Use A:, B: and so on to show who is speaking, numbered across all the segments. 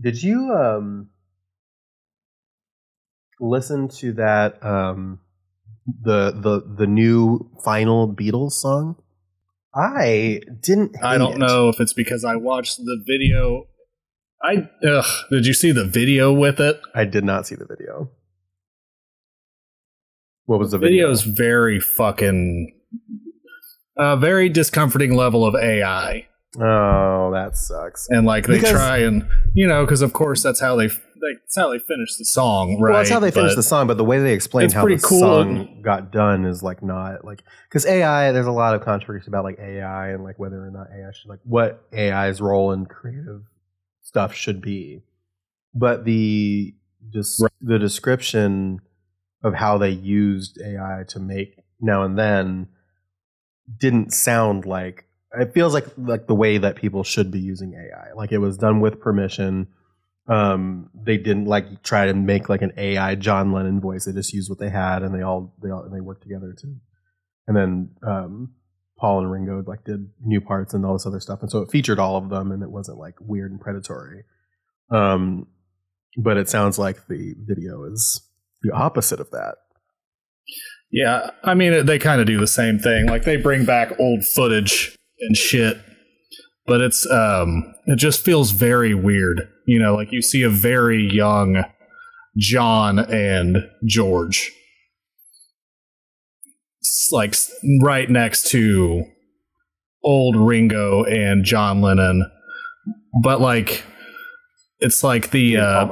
A: Did you um listen to that um the the the new final Beatles song? I didn't.
B: I don't
A: it.
B: know if it's because I watched the video. I ugh, did you see the video with it?
A: I did not see the video. What was the
B: The
A: video?
B: is very fucking a very discomforting level of AI,
A: Oh, that sucks.
B: and like they
A: Because-
B: try and you know because of course that's how they, that's how they finish the song, right?
A: Well, that's how they finished
B: But-
A: the song, but the way they explained
B: It's
A: how the
B: cool.
A: song got done is like not like because AI. There's a lot of controversy about like AI and like whether or not AI should like what AI's role in creative stuff should be. But the just
B: Right.
A: the description of how they used AI to make now and then didn't sound like it feels like like the way that people should be using AI. Like it was done with permission. Um, they didn't like try to make like an AI John Lennon voice. They just used what they had, and they all they all they worked together to. And then um, Paul and Ringo like did new parts and all this other stuff, and so it featured all of them, and it wasn't like weird and predatory. Um, but it sounds like the video is the opposite of that.
B: Yeah, I mean they kind of do the same thing. Like they bring back old footage and shit, but it's um it just feels very weird. You know, like you see a very young John and George like right next to old Ringo and John Lennon. But like it's like the uh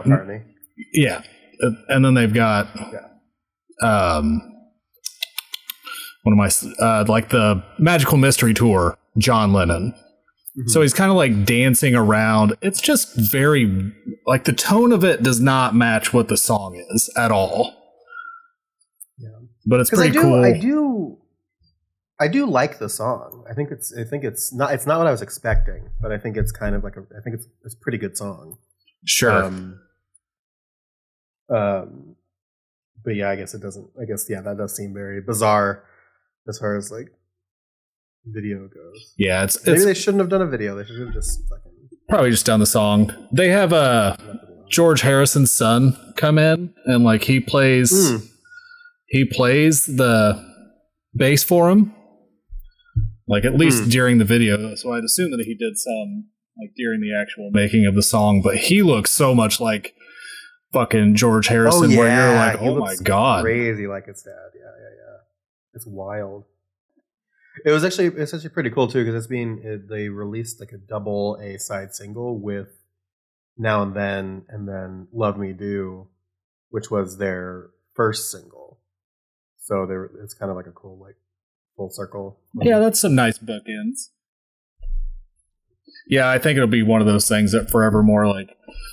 B: yeah. Uh, And then they've got um one of my uh like the Magical Mystery Tour, John Lennon.
A: Mhm.
B: So he's kind of like dancing around. It's just very like the tone of it does not match what the song is at all.
A: Yeah.
B: But it's
A: because I
B: pretty
A: do,
B: cool.
A: I do, I do like the song. I think it's, I think it's not, it's not what I was expecting, but I think it's kind of like a, I think it's, it's a pretty good song.
B: sure.
A: Um, um, but yeah, I guess it doesn't. I guess yeah, that does seem very bizarre as far as like video goes.
B: yeah, it's
A: Maybe
B: it's
A: they shouldn't have done a video. They should have just fucking.
B: probably just done the song. They have uh
A: it alone.
B: George Harrison's son come in and like he plays
A: Hmm.
B: he plays the bass for him. Like at least
A: Hmm.
B: during the video. So I'd assume that he did some like during the actual making of the song, but he looks so much like fucking George Harrison where you're like, oh my
A: looks
B: god.
A: crazy like his dad. Yeah, yeah, yeah. It's wild. It was actually it's actually pretty cool too because it's being it, they released like a double A side single with Now and Then and then Love Me Do, which was their first single. So there it's kind of like a cool like full circle.
B: Yeah, that's some nice bookends. Yeah, I think it'll be one of those things that forevermore like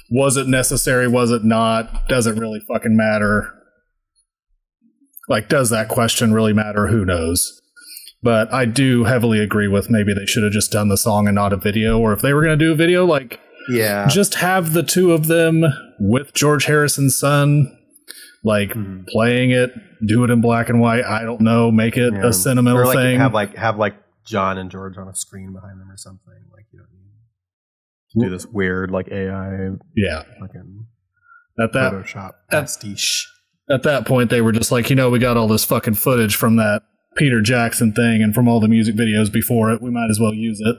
B: was it necessary, was it not? Does it really fucking matter? Like, does that question really matter? Who knows? But I do heavily agree with maybe they should have just done the song and not a video, or if they were gonna do a video, like
A: yeah.
B: just have the two of them with George Harrison's son, like
A: Mhm.
B: playing it, do it in black and white. I don't know, make it
A: Yeah.
B: a sentimental
A: or like
B: thing.
A: have like have like John and George on a screen behind them or something. Like you don't need to do this weird like AI
B: yeah,
A: fucking
B: at that
A: Photoshop
B: that-
A: pastiche.
B: at that point they were just like, you know, we got all this fucking footage from that Peter Jackson thing and from all the music videos before it. We might as well use it.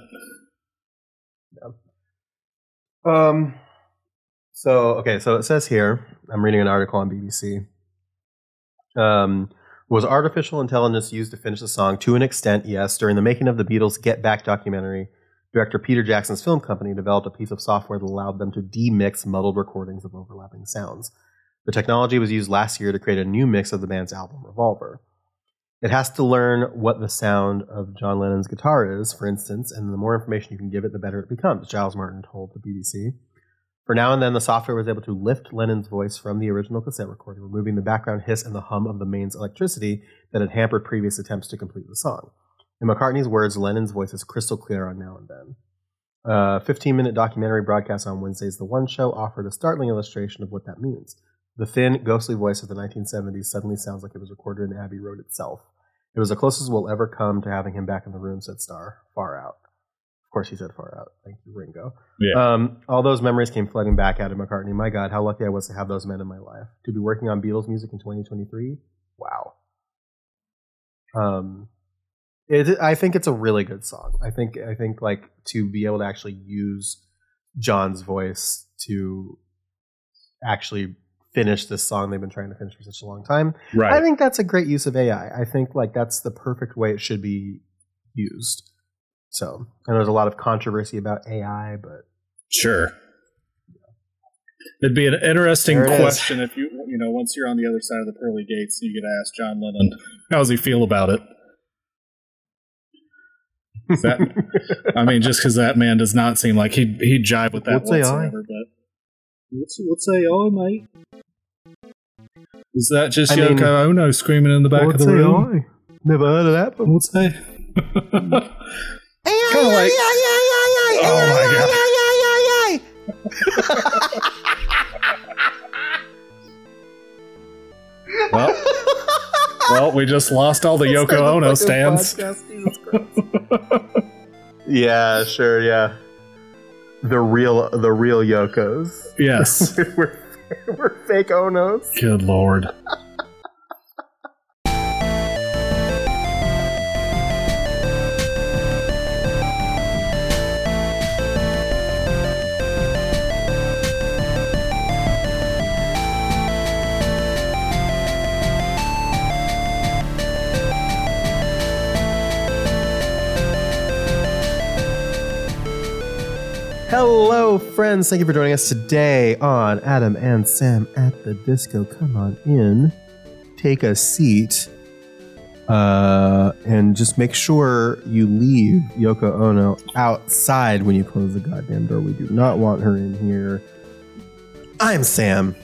A: Um. So okay, so it says here. I'm reading an article on BBC. Um, was artificial intelligence used to finish the song? To an extent, yes. During the making of the Beatles' Get Back documentary, director Peter Jackson's film company developed a piece of software that allowed them to demix muddled recordings of overlapping sounds. The technology was used last year to create a new mix of the band's album Revolver. It has to learn what the sound of John Lennon's guitar is, for instance, and the more information you can give it, the better it becomes, Giles Martin told the BBC. For now and then, the software was able to lift Lennon's voice from the original cassette recording, removing the background hiss and the hum of the mains electricity that had hampered previous attempts to complete the song. In McCartney's words, Lennon's voice is crystal clear on Now and Then. A 15 minute documentary broadcast on Wednesday's The One Show offered a startling illustration of what that means. The thin, ghostly voice of the 1970s suddenly sounds like it was recorded in Abbey Road itself. It was the closest we'll ever come to having him back in the room, said Starr, far out. Of course, he said far out. Thank you, Ringo.
B: Yeah.
A: Um, all those memories came flooding back out of McCartney. My God, how lucky I was to have those men in my life. To be working on Beatles music in 2023. Wow. Um, it, I think it's a really good song. I think I think like to be able to actually use John's voice to actually finish this song they've been trying to finish for such a long time.
B: right.
A: I think that's a great use of AI. I think like that's the perfect way it should be used. So, and there's a lot of controversy about AI, but
B: Sure. It'd be an interesting
A: it is.
B: question if you you know once you're on the other side of the pearly gates, you could ask John Lennon how does he feel about it. that, I mean, just because that man does not seem like he'd he'd jive with that
A: What's AI?
B: whatsoever. But what's what's AI, mate? Is that just
A: I
B: Yoko
A: mean-
B: Ono screaming in the back of the room?
A: Never heard of that. But
B: What's that? kind of like. Oh Well, well, we just lost all the Yoko Ono stands.
A: yeah, sure, yeah. The real, the real Yokos.
B: Yes.
A: we're, we're fake Onos.
B: Good lord.
A: Hello, friends. Thank you for joining us today on Adam and Sam at the Disco. Come on in, take a seat, uh, and just make sure you leave Yoko Ono outside when you close the goddamn door. We do not want her in here. I'm Sam.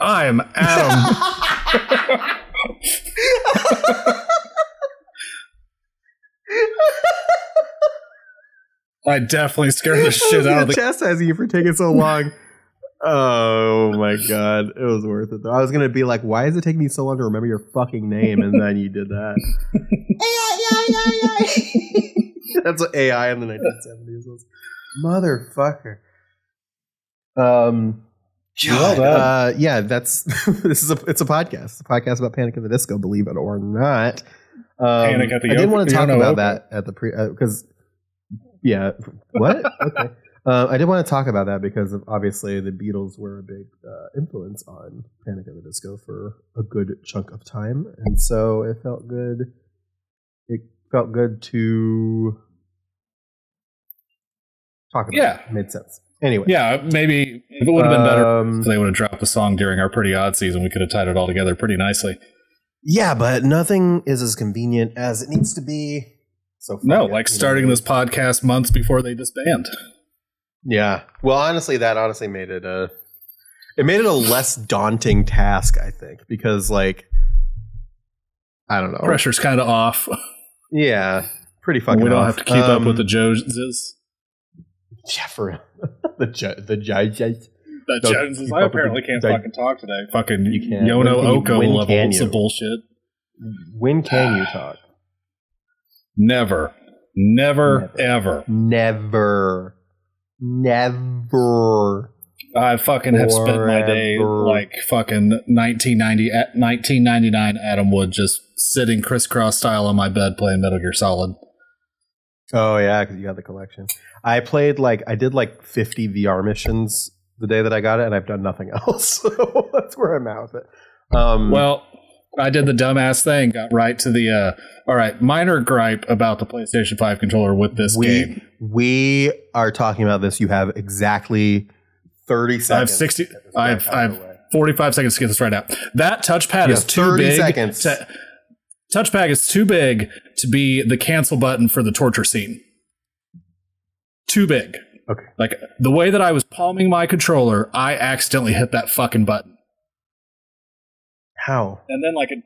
B: I'm Adam. I definitely scared the shit out of the.
A: chastising you for taking so long. Oh my god, it was worth it though. I was gonna be like, why is it taking me so long to remember your fucking name? And then you did that. AI, AI, AI, AI That's what AI in the 1970s was. Motherfucker. Um.
B: Well
A: God, uh, yeah, that's this is a it's a podcast. It's a podcast about Panic at the Disco, believe it or not. Um,
B: Panic at the
A: I did
B: Yoko-
A: want to talk about
B: Oko.
A: that at the pre because yeah, what? okay, uh, I did want to talk about that because obviously the Beatles were a big uh, influence on Panic at the Disco for a good chunk of time, and so it felt good. It felt good to talk about.
B: Yeah.
A: it. made sense. Anyway,
B: Yeah, maybe if it would have been better
A: Um,
B: if they would have dropped a song during our pretty odd season. We could have tied it all together pretty nicely.
A: Yeah, but nothing is as convenient as it needs to be. So
B: No, like starting this podcast months before they disband.
A: Yeah. Well, honestly, that honestly made it a it made it a less daunting task, I think, because like I don't know.
B: Pressure's kind of off.
A: Yeah, pretty fucking.
B: we don't
A: off.
B: have to keep up
A: Um,
B: with the Joneses.
A: yeah for the ju- the judges.
B: The
A: don't
B: Joneses. I apparently can't fucking talk today. Fucking
A: You.
B: Yono
A: can you-
B: Oko
A: when
B: levels
A: can you?
B: of bullshit.
A: When can you talk?
B: Never. Never,
A: Never.
B: ever.
A: Never, never.
B: I fucking have spent my day like fucking 1990, at 1999 Adam Wood just sitting crisscross style on my bed playing Metal Gear Solid.
A: Oh yeah, because you got the collection. I played like I did like 50 VR missions the day that I got it, and I've done nothing else. So that's where I'm at with it. Um,
B: Well, I did the dumbass thing, got right to the uh all right, minor gripe about the PlayStation 5 controller with this
A: we
B: game.
A: we are talking about this. You have exactly 30 seconds.
B: I have 60
A: to get this
B: I have, I have 45 seconds to get this right out. That touchpad
A: You
B: is too
A: 30
B: big.
A: seconds.
B: To, touchpad is too big to be the cancel button for the torture scene. Too big.
A: Okay.
B: Like the way that I was palming my controller, I accidentally hit that fucking button.
A: How?
B: And then like a,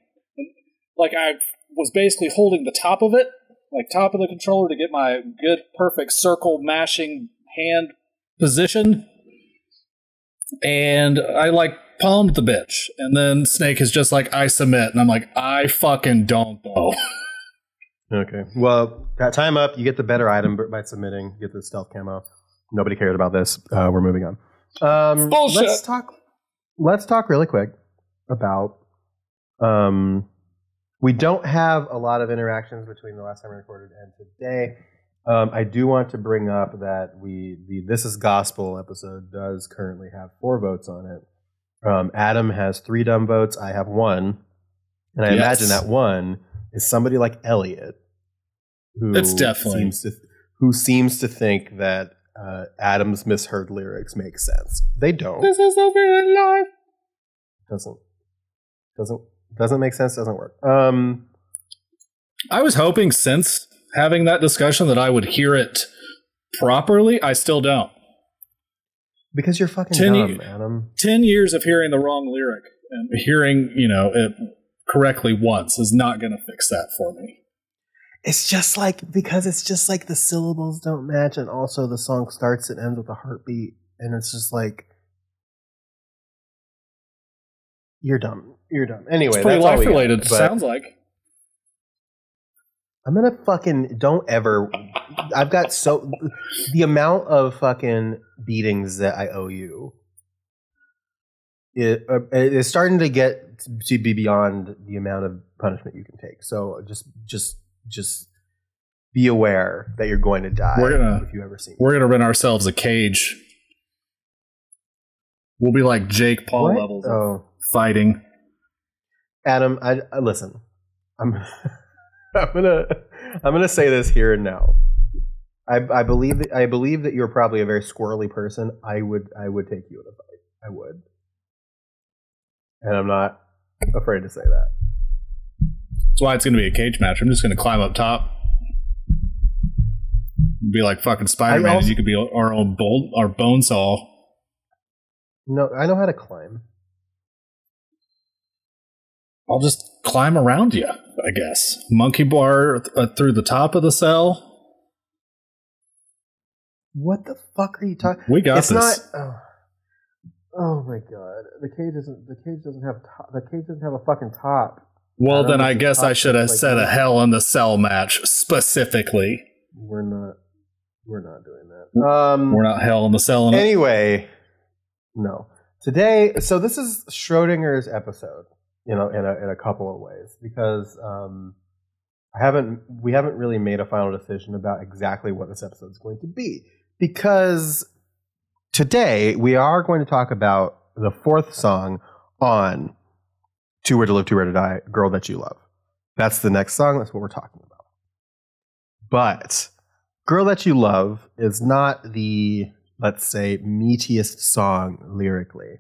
B: like I was basically holding the top of it, like top of the controller to get my good perfect circle mashing hand position. And I like palmed the bitch. And then Snake is just like, I submit. And I'm like, I fucking don't though.
A: Okay. Well, that time up. You get the better item by submitting. You get the stealth camo. Nobody cares about this. Uh, we're moving on. Um,
B: Bullshit.
A: Let's talk. Let's talk really quick about. Um, we don't have a lot of interactions between the last time we recorded and today. Um, I do want to bring up that we the This Is Gospel episode does currently have four votes on it. Um, Adam has three dumb votes. I have one, and I
B: Yes.
A: imagine that one is somebody like Elliot, who
B: It's definitely-
A: seems to who seems to think that uh, Adam's misheard lyrics make sense. They don't.
B: This is the real life.
A: Doesn't doesn't doesn't make sense. Doesn't work. Um,
B: I was hoping since having that discussion that I would hear it properly. I still don't.
A: because you're fucking
B: Ten
A: dumb, Adam.
B: 10 years of hearing the wrong lyric and hearing, you know, it correctly once is not going to fix that for me.
A: It's just like because it's just like the syllables don't match, and also the song starts and ends with a heartbeat, and it's just like you're dumb. You're dumb. Anyway,
B: it's pretty
A: that's all
B: life
A: we got.
B: related,
A: But
B: sounds like.
A: I'm gonna fucking don't ever. I've got so the amount of fucking beatings that I owe you. It uh, it is starting to get to be beyond the amount of punishment you can take. So just just just be aware that you're going to die.
B: We're gonna-
A: if you ever see.
B: We're going to rent ourselves a cage. We'll be like Jake Paul
A: What?
B: levels
A: Oh,
B: fighting.
A: Adam, I, I listen. I'm I'm gonna I'm gonna say this here and now. I, I believe that I believe that you're probably a very squirrely person. I would I would take you in a fight. I would, and I'm not afraid to say that.
B: That's why it's going to be a cage match. I'm just going to climb up top. Be like fucking Spider Man, and you could be our own bolt, our bone saw.
A: No, I know how to climb.
B: I'll just climb around you, I guess. Monkey bar uh, through the top of the cell.
A: What the fuck are you talking?
B: We got
A: it's
B: this.
A: not. Oh. oh my god! The cage doesn't. The cage doesn't have. Top, the cage doesn't have a fucking top.
B: well,
A: I
B: then I guess I should have
A: like
B: said a. Hell in the Cell match specifically.
A: We're not. We're not doing that. Um.
B: We're not Hell in the Cell. In it.
A: anyway, no. Today, so this is Schrodinger's episode, you know, in a in a couple of ways because um, I haven't we haven't really made a final decision about exactly what this episode is going to be because today we are going to talk about the fourth song on "Too Rare to Live, Too Rare to Die," "Girl That You Love." That's the next song. That's what we're talking about. But Girl That You Love is not the, let's say, meatiest song lyrically.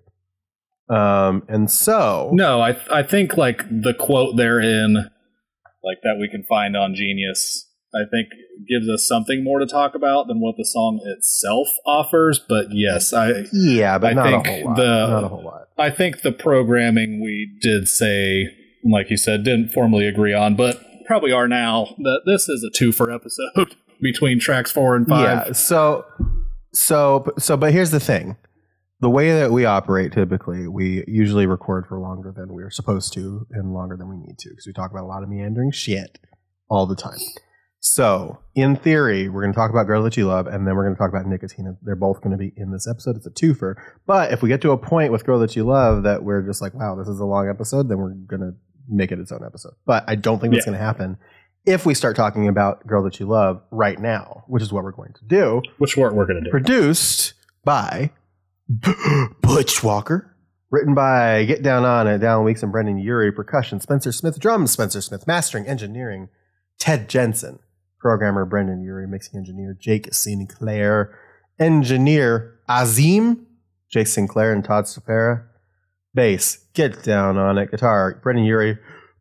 A: Um, and so,
B: No, I I think like the quote therein, like that we can find on Genius, I think gives us something more to talk about than what the song itself offers. But yes, I
A: yeah, but
B: I
A: not
B: think
A: a whole lot.
B: the-
A: not a whole lot.
B: I think the programming we did say, like you said, didn't formally agree on, but probably are now that this is a two for episode between tracks four and five.
A: Yeah. So, so, so, but here's the thing: the way that we operate typically, we usually record for longer than we're supposed to and longer than we need to because we talk about a lot of meandering shit all the time. So, in theory, we're going to talk about Girl That You Love, and then we're going to talk about Nicotine. They're both going to be in this episode. It's a twofer. But if we get to a point with Girl That You Love that we're just like, wow, this is a long episode, then we're going to make it its own episode. But I don't think that's
B: Yeah.
A: going to happen if we start talking about Girl That You Love right now, which is what we're going to do.
B: Which what we're gonna do.
A: Produced by Butch Walker. Written by Get Down On It, Down Weeks and Brendon Urie. Percussion, Spencer Smith. Drums, Spencer Smith. Mastering, Engineering, Ted Jensen. Programmer, Brendon Urie. Mixing Engineer, Jake Sinclair. Engineer, Azim, Jake Sinclair and Todd Stopera. Bass, Get Down On It. Guitar, Brendon Urie.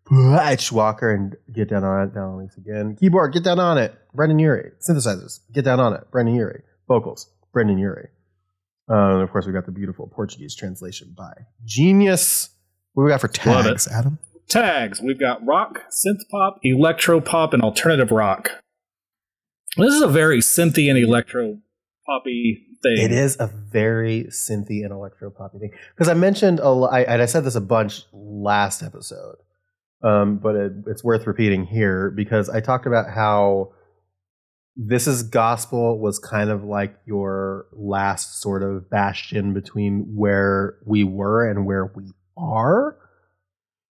A: Butch Walker and Get Down On It, Down Weeks again. Keyboard, Get Down On It, Brendon Urie. Synthesizers, Get Down On It, Brendon Urie. Vocals, Brendon Urie. Uh, and of course, we got the beautiful Portuguese translation by Genius. What do we got for tags, Adam?
B: Tags. We've got rock, synth pop, electro pop, and alternative rock. This is a very synthy and electro poppy thing.
A: It is a very synthy and electro poppy thing. Because I mentioned, a I, and I said this a bunch last episode, um, but it, it's worth repeating here because I talked about how this is gospel was kind of like your last sort of bastion between where we were and where we are.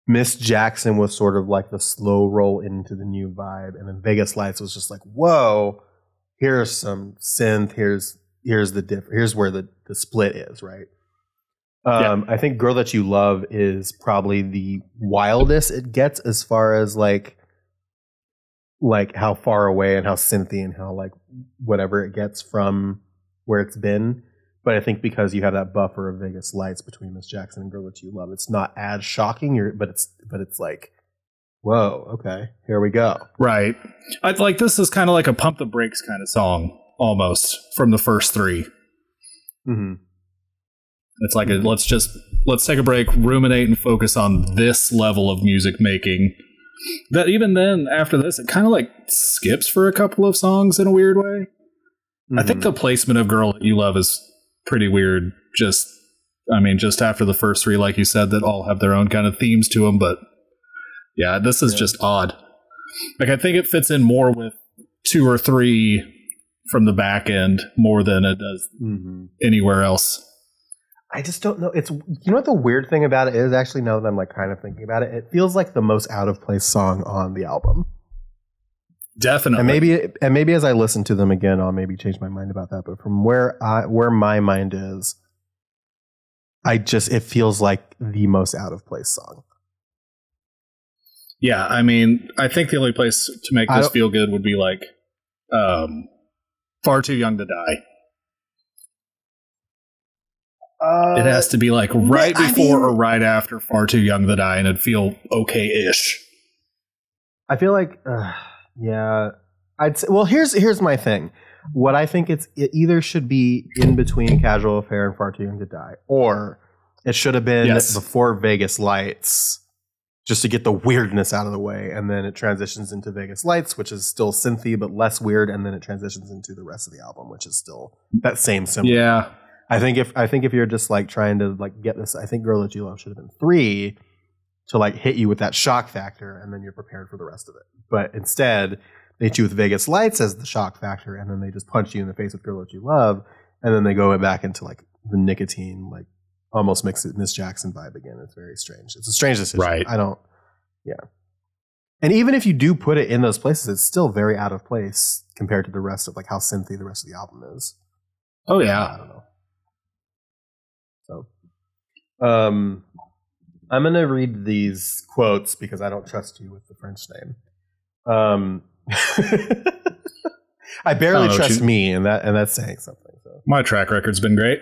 A: Miss Jackson was sort of like the slow roll into the new vibe, and then Vegas Lights was just like, whoa, here's some synth, here's here's the diff, here's where the the split is, right? Um, I think "Girl That You Love" is probably the wildest it gets as far as like like how far away and how synthy and how like whatever it gets from where it's been. But I think because you have that buffer of Vegas lights between Miss Jackson and Girl That You Love, it's not as shocking. You're, but it's but it's like, whoa, okay, here we go.
B: Right. I like this is kind of like a pump the brakes kind of song almost from the first 3
A: Mm-hmm.
B: It's like a, let's just let's take a break, ruminate, and focus on this level of music making. That even then, after this, it kind of like skips for a couple of songs in a weird way. I think the placement of "Girl That You Love" is pretty weird. Just, I mean, just after the first three, like you said, that all have their own kind of themes to them. But yeah, this is
A: Yeah.
B: just odd. Like I think it fits in more with two or three from the back end more than it does
A: hmm
B: anywhere else.
A: I just don't know. It's you know what the weird thing about it is. Actually, now that I'm like kind of thinking about it, it feels like the most out of place song on the album.
B: Definitely.
A: And maybe and maybe as I listen to them again, I'll maybe change my mind about that. But from where I where my mind is, I just it feels like the most out of place song.
B: Yeah, I mean, I think the only place to make this feel good would be like um Far Too Young to Die.
A: Uh,
B: It has to be like right
A: I
B: before
A: mean-
B: or right after Far Too Young to Die and it'd feel okay-ish.
A: I feel like, uh, yeah, I'd say. Well, here's here's my thing. What I think it's it either should be in between Casual Affair and Far Too Young to Die, or it should have been
B: Yes.
A: before Vegas Lights, just to get the weirdness out of the way, and then it transitions into Vegas Lights, which is still synthy but less weird, and then it transitions into the rest of the album, which is still that same symbol.
B: Yeah.
A: I think if I think if you're just like trying to like get this, I think Girl That You Love should have been three to like hit you with that shock factor, and then you're prepared for the rest of it. But instead, they hit you with Vegas Lights as the shock factor, and then they just punch you in the face with Girl That You Love, and then they go back into like the nicotine, like almost makes it Miss Jackson vibe again. It's very strange. It's a strange decision.
B: Right.
A: I don't. Yeah. And even if you do put it in those places, it's still very out of place compared to the rest of like how synthy the rest of the album is.
B: Oh yeah.
A: I don't know. So, um, I'm going to read these quotes because I don't trust you with the French name. Um, I barely
B: Oh,
A: trust
B: you-
A: me, and that and that's saying something. So,
B: My track record's been great.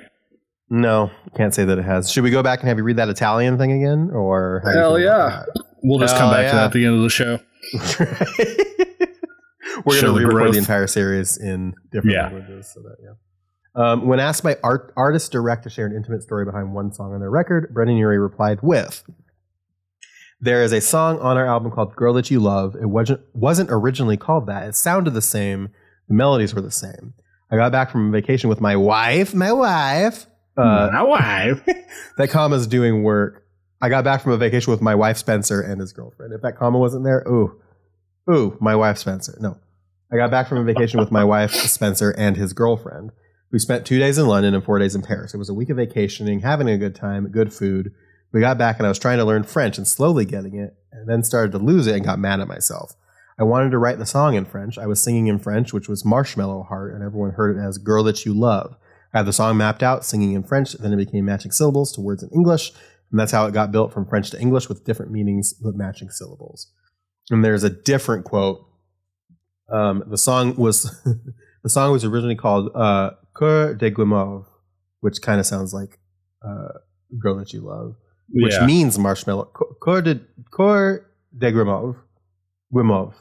A: no, can't say that it has. Should we go back and have you read that Italian thing again, or how do you
B: Hell
A: feel about
B: We'll just
A: Hell
B: come back to that at the end of the show.
A: We're going to re-record the entire series in different
B: Yeah.
A: languages, so that yeah. Um, when asked by art, ArtistDirect to share an intimate story behind one song on their record, Brendon Urie replied with, "There is a song on our album called "Girl That You Love." It wasn't wasn't originally called that. It sounded the same. The melodies were the same. I got back from a vacation with my wife. My wife. Uh,
B: My wife.
A: that comma's doing work. I got back from a vacation with my wife Spencer and his girlfriend. If that comma wasn't there, ooh, ooh, my wife Spencer. No, I got back from a vacation with my wife Spencer and his girlfriend. We spent two days in London and four days in Paris. It was a week of vacationing, having a good time, good food. We got back and I was trying to learn French and slowly getting it, and then started to lose it and got mad at myself. I wanted to write the song in French. I was singing in French, which was Marshmallow Heart, and everyone heard it as Girl That You Love. I had the song mapped out, singing in French, then it became matching syllables to words in English, and that's how it got built from French to English with different meanings but matching syllables. And there's a different quote. Um, the song was the song was originally called uh, "Coeur de Guimauve," which kind of sounds like uh, "Girl That You Love," which
B: yeah.
A: means marshmallow. Coeur de Coeur de Guimauve, Guimauve,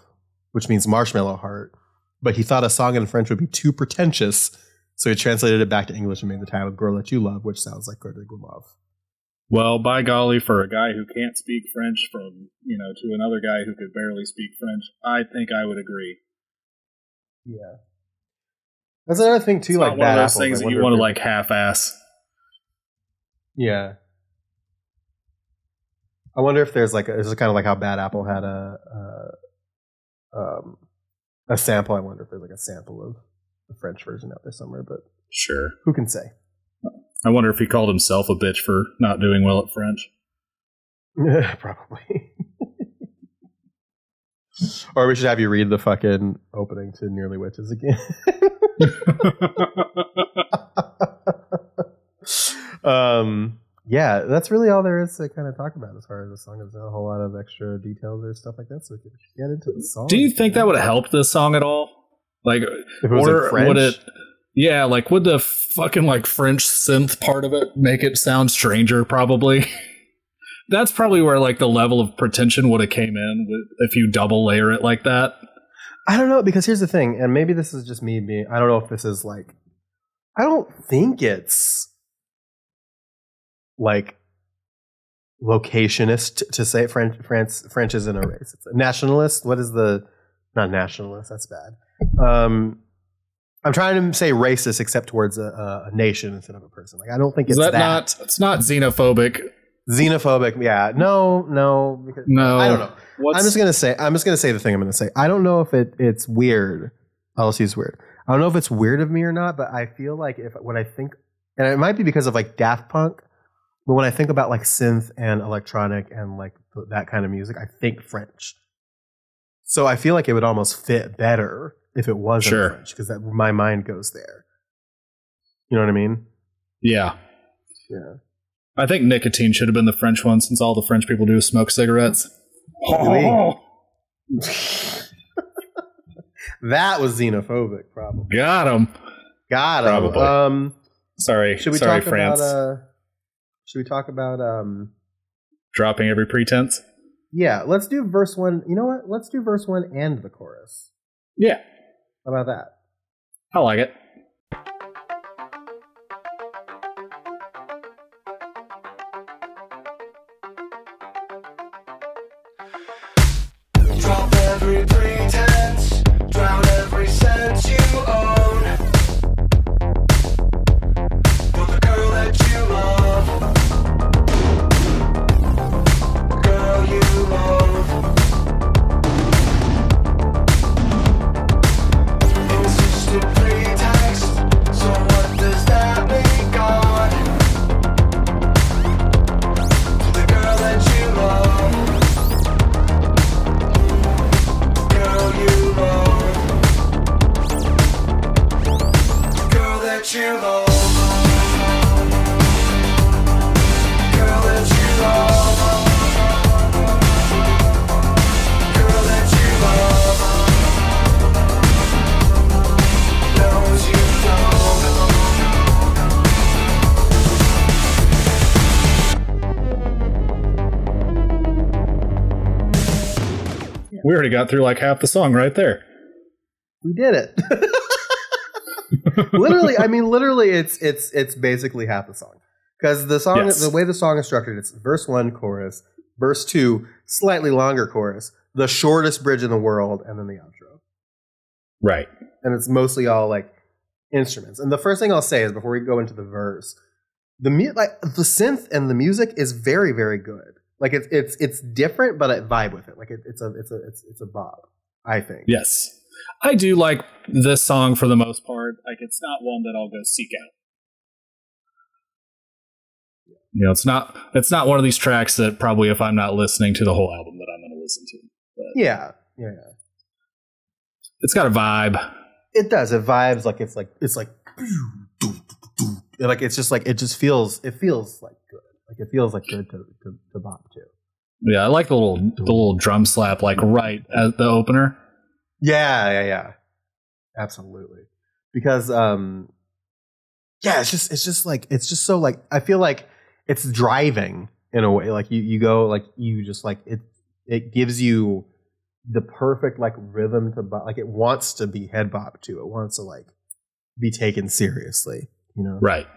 A: which means marshmallow heart. But he thought a song in French would be too pretentious, so he translated it back to English and made the title "Girl That You Love," which sounds like Coeur de Guimauve.
B: Well, by golly, for a guy who can't speak French from, you know, to another guy who could barely speak French, I think I would agree.
A: Yeah. That's another thing too,
B: It's
A: like
B: one of those
A: apples.
B: things that you want to like half-ass.
A: Yeah. I wonder if there's like a, this is kind of like how Bad Apple had a, a um a sample. I wonder if there's like a sample of the French version out there somewhere, but
B: Sure.
A: who can say?
B: I wonder if he called himself a bitch for not doing well at French.
A: Probably. or we should have you read the fucking opening to Nearly Witches again. um, yeah, that's really all there is to kind of talk about as far as the song. There's not a whole lot of extra details or stuff like that, so we can get into the song.
B: Do you think that would have helped this song at all? Like,
A: If it was
B: or
A: French,
B: would it? Yeah, like would the fucking like French synth part of it make it sound stranger? Probably. That's probably where like the level of pretension would have came in with if you double layer it like that.
A: I don't know because here's the thing, and maybe this is just me being. I don't know if this is like. I don't think it's like locationist to say French. France French isn't a race. It's a nationalist. What is the not nationalist? That's bad. Um, I'm trying to say racist, except towards a, a nation instead of a person. Like I don't think
B: Is
A: it's
B: that,
A: that,
B: not? It's not xenophobic.
A: Xenophobic. Yeah, no, no. Because,
B: No,
A: I don't know.
B: What's,
A: I'm just gonna say. I'm just gonna say the thing I'm gonna say. I don't know if it it's weird. I'll use weird. I don't know if it's weird of me or not, but I feel like if when I think, and it might be because of like Daft Punk, but when I think about like synth and electronic and like that kind of music, I think French. So I feel like it would almost fit better if it was
B: Sure.
A: French because my mind goes there. You know what I mean?
B: yeah.
A: Yeah.
B: I think nicotine should have been the French one since all the French people do is smoke cigarettes.
A: Really? That was xenophobic, probably.
B: Got him.
A: Got him.
B: Probably.
A: Um,
B: Sorry.
A: Should we
B: Sorry,
A: talk
B: France.
A: about? Uh, should we talk about? Um,
B: Dropping every pretense.
A: yeah, let's do verse one. You know what? Let's do verse one and the chorus.
B: Yeah,
A: How about that?
B: I like it. Got through like half the song right there.
A: We did it. literally, I mean, literally, it's it's it's basically half the song because the song,
B: Yes.
A: the way the song is structured, it's verse one, chorus, verse two, slightly longer chorus, the shortest bridge in the world, and then the outro.
B: Right.
A: and it's mostly all like instruments. And the first thing I'll say is before we go into the verse, the mu- like the synth and the music is very very good. Like it's it's it's different, but I vibe with it. Like it, it's a it's a it's it's a bob. I think.
B: Yes. I do like this song for the most part. Like it's not one that I'll go seek out. You know, it's not it's not one of these tracks that probably if I'm not listening to the whole album that I'm going to listen to.
A: Yeah, yeah, yeah.
B: It's got a vibe.
A: It does. It vibes like it's like it's like like it's just like it just feels it feels like good. Like it feels like good to to, to bop to.
B: Yeah, I like the little the little drum slap like right at the opener.
A: Yeah, yeah, yeah. Absolutely. Because um yeah, it's just it's just like it's just so like I feel like it's driving in a way. Like you you go like you just like it it gives you the perfect like rhythm to bop. Like it wants to be head bop too. It wants to like be taken seriously, you know.
B: Right.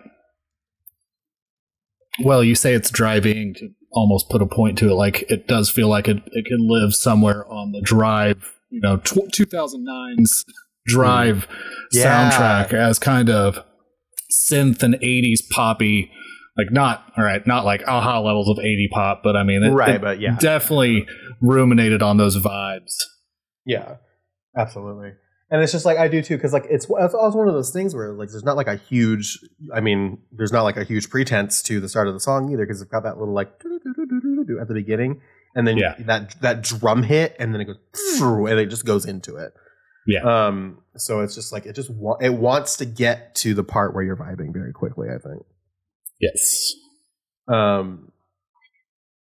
B: Well, you say it's driving to almost put a point to it. Like it does feel like it, it can live somewhere on the drive, you know, tw- 2009's drive
A: Yeah.
B: soundtrack as kind of synth and 80s poppy Like not all right, not like a-ha levels of 80 pop, but I mean, it,
A: right,
B: it
A: but yeah,
B: definitely ruminated on those vibes.
A: yeah, absolutely. And it's just like I do too, because like it's it's also one of those things where like there's not like a huge, I mean, there's not like a huge pretense to the start of the song either, because it's got that little like at the beginning, and then
B: Yeah.
A: that that drum hit, and then it goes and it just goes into it.
B: Yeah.
A: Um. So it's just like it just wa- it wants to get to the part where you're vibing very quickly. I think.
B: Yes.
A: Um,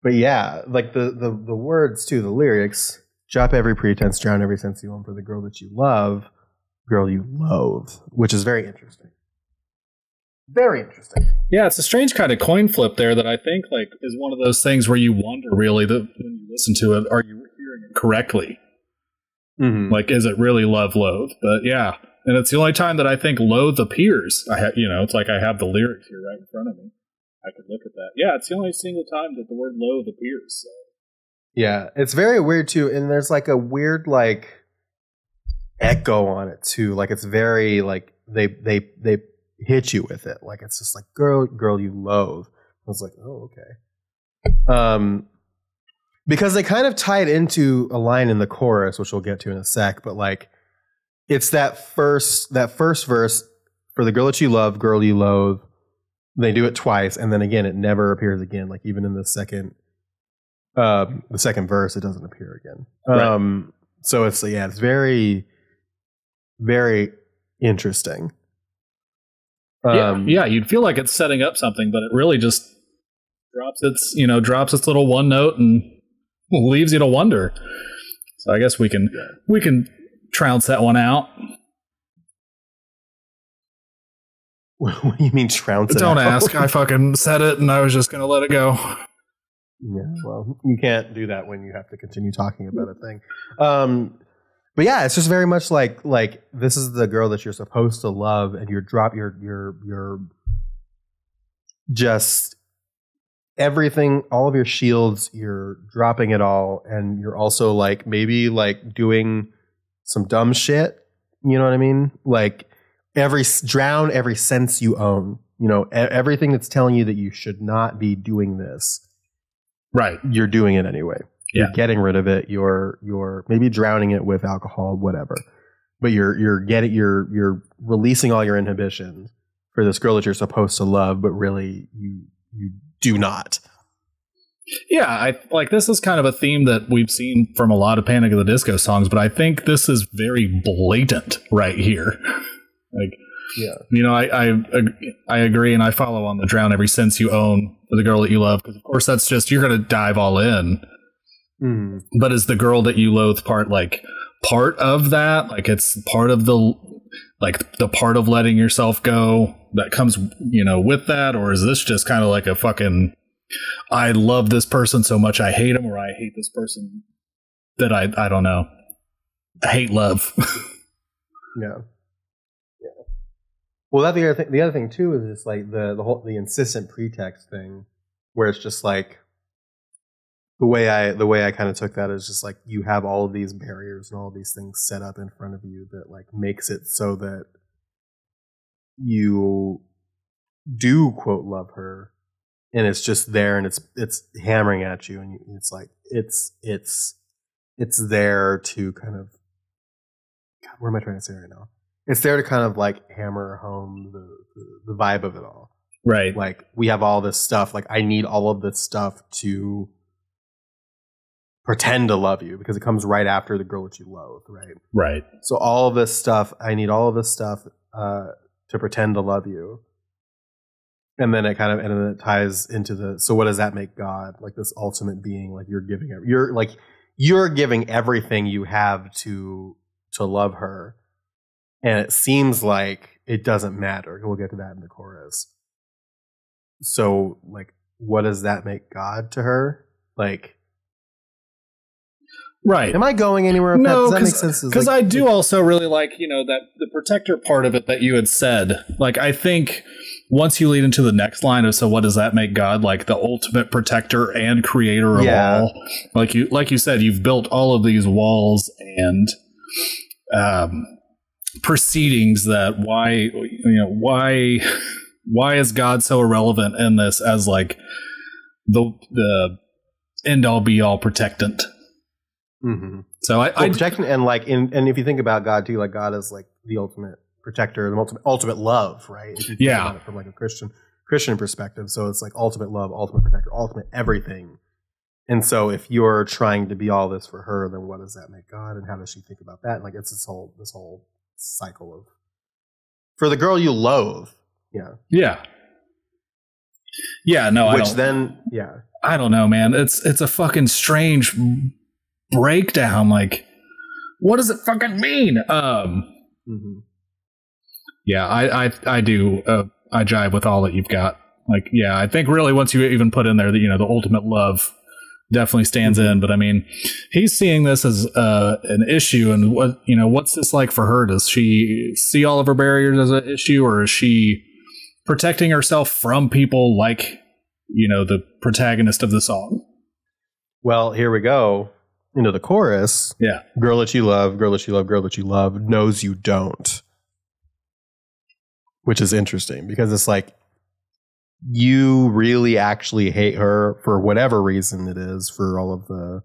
A: but yeah, like the, the the words too, the lyrics: "Drop every pretense, drown every sense you own for the girl that you love, girl you loathe," which is very interesting. Very interesting.
B: Yeah, it's a strange kind of coin flip there that I think like is one of those things where you wonder really that when you listen to it, are you hearing it correctly?
A: Mm-hmm.
B: Like, is it really love loathe? But yeah, and it's the only time that I think loathe appears. I ha- you know, it's like I have the lyrics here right in front of me. I could look at that. Yeah, it's the only single time that the word loathe appears. So.
A: Yeah, it's very weird too, and there's like a weird like echo on it too. Like it's very like they they they hit you with it. Like it's just like girl girl you loathe. I was like, oh okay. Um, because they kind of tie it into a line in the chorus, which we'll get to in a sec. But like, it's that first that first verse for the girl that you love, girl you loathe. They do it twice, and then again, it never appears again. Like even in the second um, the second verse, it doesn't appear again.
B: Right.
A: Um, so it's yeah, it's very, very interesting. Um,
B: yeah, yeah, you'd feel like it's setting up something, but it really just drops its you know drops its little one note and leaves you to wonder. So I guess we can we can trounce that one out.
A: what do you mean trounce? it
B: Don't
A: out?
B: ask. I fucking said it, and I was just gonna let it go.
A: Yeah, well, you can't do that when you have to continue talking about a thing. Um, but yeah, it's just very much like like this is the girl that you're supposed to love, and you're drop your your you're just everything, all of your shields, you're dropping it all, and you're also like maybe like doing some dumb shit. You know what I mean? Like every drown every sense you own. You know everything that's telling you that you should not be doing this
B: Right.
A: you're doing it anyway.
B: Yeah.
A: You're getting rid of it. You're you're maybe drowning it with alcohol, whatever. But you're you're getting you're you're releasing all your inhibitions for this girl that you're supposed to love, but really you you do not.
B: Yeah, I like this is kind of a theme that we've seen from a lot of Panic of the Disco songs, but I think this is very blatant right here. like,
A: Yeah.
B: you know, I, I I agree, and I follow on the drown every sense you own for the girl that you love, because of course that's just you're gonna dive all in.
A: Mm.
B: But is the girl that you loathe part like part of that? Like it's part of the like the part of letting yourself go that comes, you know, with that, or is this just kind of like a fucking I love this person so much I hate him, or I hate this person that I I don't know. I hate love.
A: Yeah. Yeah. Well, that the other thing. The other thing too is just like the the whole the insistent pretext thing, where it's just like the way I the way I kind of took that is just like you have all of these barriers and all these things set up in front of you that like makes it so that you do quote love her and it's just there and it's it's hammering at you and it's like it's it's it's there to kind of God, what am I trying to say right now? It's there to kind of like hammer home the, the, the vibe of it all.
B: right.
A: Like we have all this stuff. Like I need all of this stuff to pretend to love you because it comes right after the girl that you loathe, right?
B: Right.
A: So all of this stuff, I need all of this stuff uh, to pretend to love you. And then it kind of and then it ties into the so what does that make God like this ultimate being like you're giving you're like you're giving everything you have to to love her and it seems like it doesn't matter we'll get to that in the chorus so like what does that make God to her like
B: Right.
A: am I going anywhere with?
B: No,
A: does that make
B: because because
A: like-
B: I do also really like you know that the protector part of it that you had said. Like I think once you lead into the next line of so what does that make God like the ultimate protector and creator of
A: Yeah.
B: all? Like you like you said, you've built all of these walls and um, proceedings that why you know why why is God so irrelevant in this as like the the end all be all protectant?
A: Mm-hmm.
B: So I,
A: Well,
B: I
A: protection and like in and if you think about God too, like God is like the ultimate protector, the ultimate ultimate love, right? If you think
B: Yeah.
A: from like a Christian Christian perspective. So it's like ultimate love, ultimate protector, ultimate everything. And so if you're trying to be all this for her, then what does that make God? And how does she think about that? And like it's this whole this whole cycle of for the girl you loathe. Yeah.
B: yeah yeah no I
A: Which then yeah.
B: I don't know man it's it's a fucking strange breakdown like what does it fucking mean um
A: hmm
B: yeah I I I do uh, I jive with all that you've got like yeah I think really once you even put in there that you know the ultimate love definitely stands in but i mean he's seeing this as uh, an issue and what you know what's this like for her does she see all of her barriers as an issue or is she protecting herself from people like you know the protagonist of the song
A: Well, here we go into the chorus.
B: yeah
A: Girl that you love, girl that you love, girl that you love knows you don't. Which is interesting because it's like you really actually hate her for whatever reason it is for all of the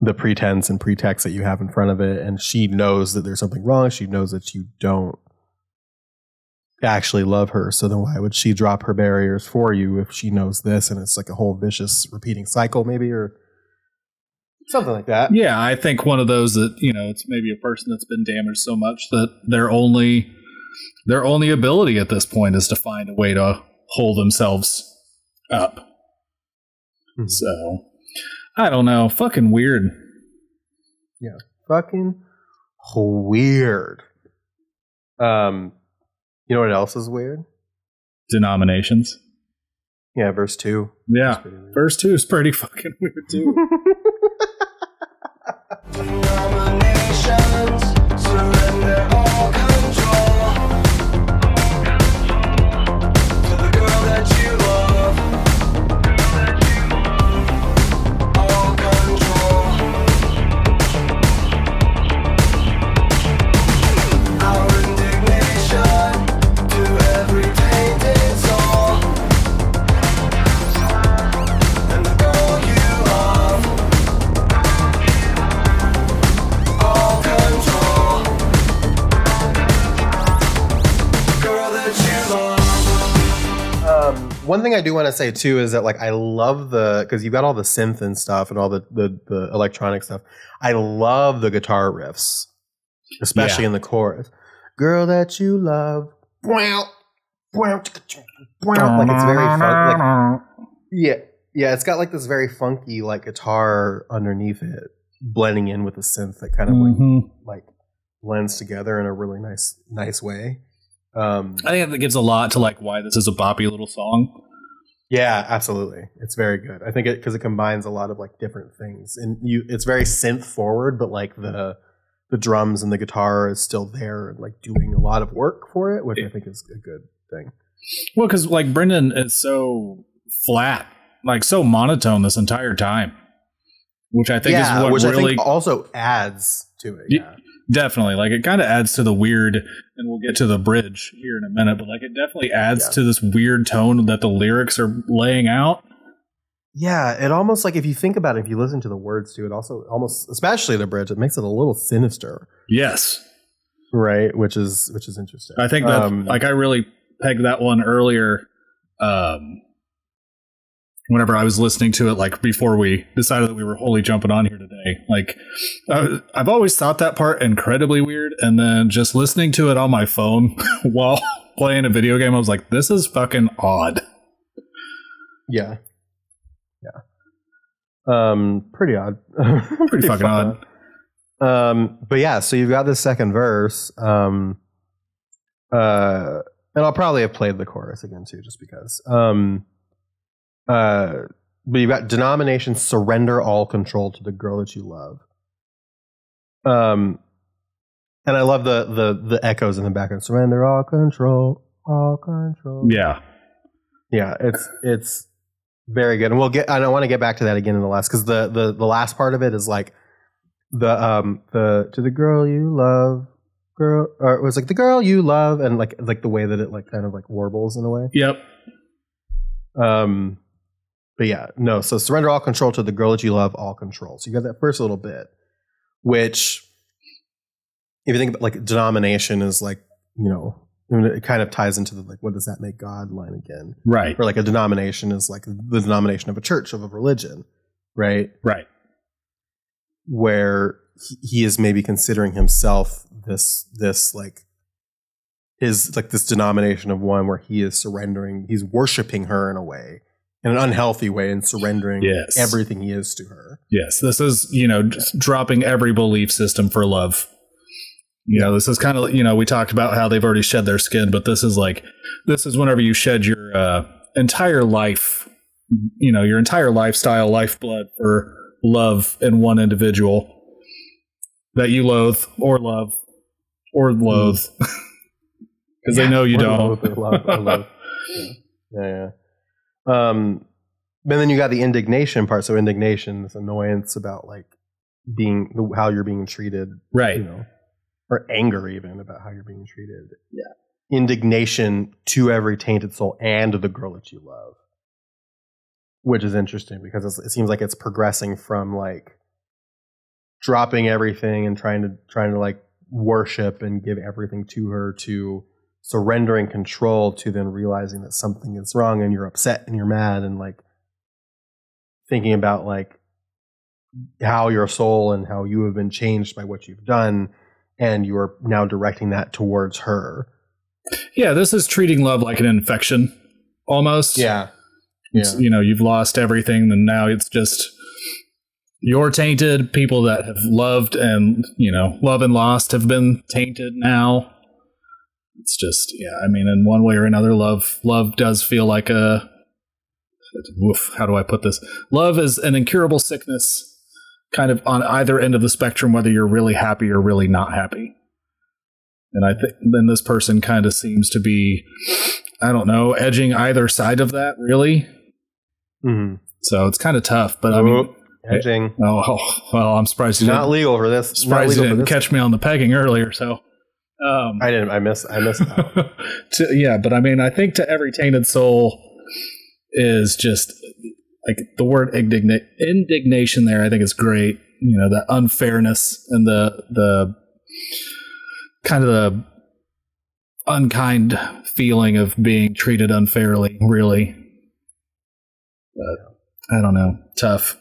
A: the pretense and pretext that you have in front of it. And she knows that there's something wrong. She knows that you don't actually love her. So then why would she drop her barriers for you if she knows this and it's like a whole vicious repeating cycle maybe or something like that?
B: Yeah i think one of those that you know it's maybe a person that's been damaged so much that their only their only ability at this point is to find a way to hold themselves up
A: Mhm.
B: So I don't know. Fucking weird. Yeah.
A: Fucking weird. Um, you know what else is weird?
B: Denominations.
A: Yeah, verse two.
B: Yeah. Verse two is pretty fucking weird too.
A: thing I do want to say too is that like I love the because you've got all the synth and stuff and all the, the the electronic stuff. I love the guitar riffs, especially
B: Yeah.
A: in the chorus. Girl that you love. Wow. Wow. Wow. Like it's very fun. Like yeah, yeah. It's got like this very funky like guitar underneath it, blending in with the synth that kind of like
B: Mhm.
A: like blends together in a really nice nice way. Um,
B: I think that gives a lot to like why this is a boppy little song.
A: Yeah, absolutely. It's very good. I think it because it combines a lot of like different things, and you it's very synth forward, but like the the drums and the guitar is still there and like doing a lot of work for it, which I think is a good thing.
B: Well, because like Brendon is so flat, like so monotone this entire time, which I think
A: yeah,
B: is what
A: which I
B: really
A: think also adds to it.
B: Ye-
A: Yeah,
B: definitely like it kind of adds to the weird, and we'll get to the bridge here in a minute, but like it definitely adds
A: Yeah.
B: to this weird tone that the lyrics are laying out.
A: yeah. It almost like if you think about it, if you listen to the words to it, also almost especially the bridge, it makes it a little sinister,
B: Yes,
A: right? Which is which is interesting.
B: I think that
A: Um,
B: like I really pegged that one earlier. Um, whenever I was listening to it, like before we decided that we were wholly jumping on here today, like I, I've always thought that part incredibly weird, and then just listening to it on my phone while playing a video game, I was like, "This is fucking odd."
A: yeah, yeah. Um, pretty odd.
B: Pretty fucking odd.
A: Um, but yeah, so you've got the second verse. Um, uh, and I'll probably have played the chorus again too, just because. Um, uh, but you've got denomination surrender all control to the girl that you love. Um, and I love the the the echoes in the background. Surrender all control, all control.
B: Yeah,
A: Yeah, it's it's very good, and we'll get. And I don't want to get back to that again in the last because the the the last part of it is like the um the to the girl you love girl, or it was like the girl you love, and like like the way that it like kind of like warbles in a way.
B: Yep.
A: Um, but yeah, no. So surrender all control to the girl that you love, all control. So you got that first little bit, which, if you think about like denomination is like you know, it kind of ties into the like what does that make God line again?
B: Right.
A: Or like a denomination is like the denomination of a church of a religion, right?
B: Right.
A: Where he, is maybe considering himself this this like his like this denomination of one where he is surrendering, he's worshiping her in a way, in an unhealthy way, and surrendering
B: Yes.
A: everything he is to her.
B: Yes. This is, you know, just dropping every belief system for love. You know, this is kind of, you know, we talked about how they've already shed their skin, but this is like, this is whenever you shed your uh, entire life, you know, your entire lifestyle, lifeblood for love in one individual that you loathe or love or loathe because they know you don't.
A: love, or love, or love. Yeah, yeah. Um, but then you got the indignation part. So indignation, this annoyance about like being how you're being treated,
B: Right.
A: you know, or anger even about how you're being treated. Yeah. Indignation to every tainted soul and the girl that you love, which is interesting because it's, it seems like it's progressing from like dropping everything and trying to trying to like worship and give everything to her to surrendering control to then realizing that something is wrong and you're upset and you're mad and like thinking about like how your soul and how you have been changed by what you've done and you are now directing that towards her
B: Yeah. This is treating love like an infection almost.
A: yeah
B: It's, you know, you've lost everything, and now it's just you're tainted. People that have loved and you know, love and lost have been tainted now. It's just, yeah. I mean, in one way or another, love love does feel like a. Woof, how do I put this? Love is an incurable sickness, kind of on either end of the spectrum, whether you're really happy or really not happy. And I think then this person kind of seems to be, I don't know, edging either side of that, really.
A: mm-hmm.
B: So it's kind of tough, but I mean,
A: hedging
B: oh, oh, well, I'm surprised you
A: not
B: didn't,
A: legal for this
B: surprised you didn't catch me on the pegging earlier. So, um,
A: i didn't i missed i missed out.
B: to, yeah, but I mean, I think to every tainted soul is just like the word indigna- indignation. There, I think is great. You know, the unfairness and the the kind of the unkind feeling of being treated unfairly. Really, but I don't know. Tough.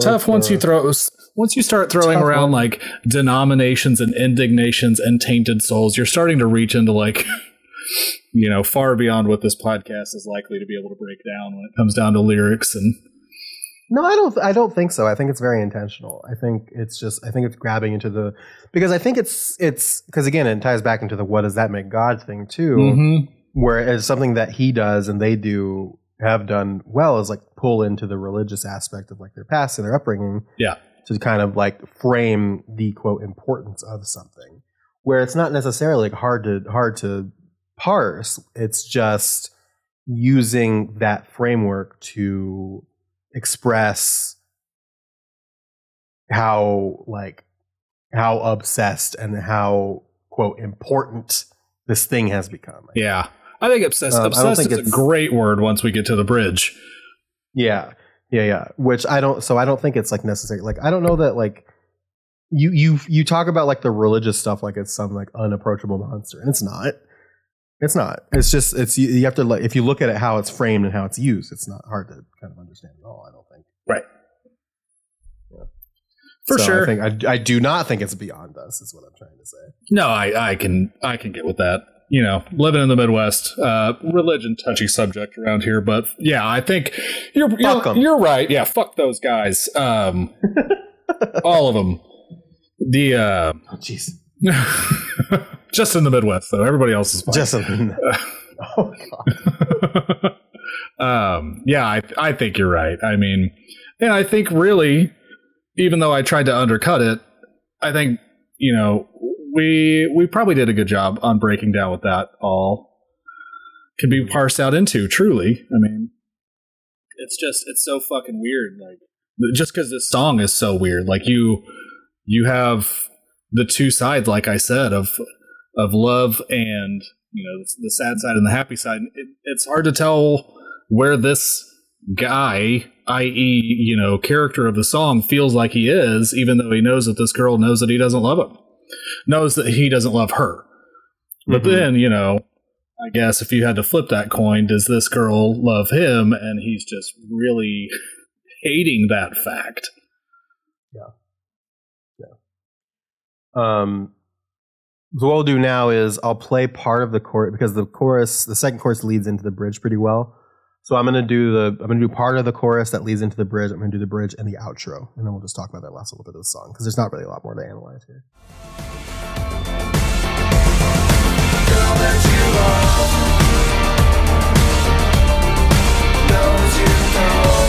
B: tough once you throw once you start throwing
A: Tough
B: around
A: one.
B: like denominations and indignations and tainted souls you're starting to reach into like you know far beyond what this podcast is likely to be able to break down when it comes down to lyrics and
A: No, I don't. I don't think so. I think it's very intentional. I think it's just. I think it's grabbing into the because I think it's it's because again it ties back into the what does that make God thing too,
B: Mhm.
A: where it's something that he does and they do have done well is like pull into the religious aspect of like their past and their upbringing,
B: Yeah.
A: To kind of like frame the quote importance of something, where it's not necessarily like hard to hard to parse. It's just using that framework to express how like how obsessed and how quote important this thing has become.
B: yeah i think obsessed,
A: Um, I don't think
B: is a great word once we get to the bridge
A: Yeah. Yeah, yeah. Which I don't so I don't think it's like necessary. Like I don't know that like you you you talk about like the religious stuff like it's some like unapproachable monster and it's not. It's not. It's just it's you, you have to like if you look at it how it's framed and how it's used, it's not hard to kind of understand at all, I don't think. Right. Yeah.
B: For
A: So
B: sure
A: I think I, I do not think it's beyond us is what I'm trying to say.
B: No, I, I can I can get with that. You know, living in the Midwest, uh, religion touchy subject around here, but yeah, I think you're you're, you're right. Yeah, fuck those guys. Um, all of them. The uh,
A: Oh jeez.
B: just in the Midwest though. Everybody else is fine.
A: Just something. oh god.
B: um, yeah, I I think you're right. I mean, and I think really, even though I tried to undercut it, I think you know we we probably did a good job on breaking down what that all can be parsed out into. Truly, I mean, it's just it's so fucking weird. Like just because this song is so weird, like you you have the two sides, like I said, of of love and you know the sad side and the happy side. It, it's hard to tell where this guy, i.e., you know, character of the song, feels like he is, even though he knows that this girl knows that he doesn't love him, knows that he doesn't love her. But
A: Mhm.
B: then, you know, I guess if you had to flip that coin, does this girl love him and he's just really hating that fact? Yeah. Yeah.
A: Um, so what we'll do now is I'll play part of the chorus because the chorus, the second chorus leads into the bridge pretty well. So I'm gonna do the I'm gonna do part of the chorus that leads into the bridge. I'm gonna do the bridge and the outro, and then we'll just talk about that last little bit of the song because there's not really a lot more to analyze here.
C: That you love knows you don't.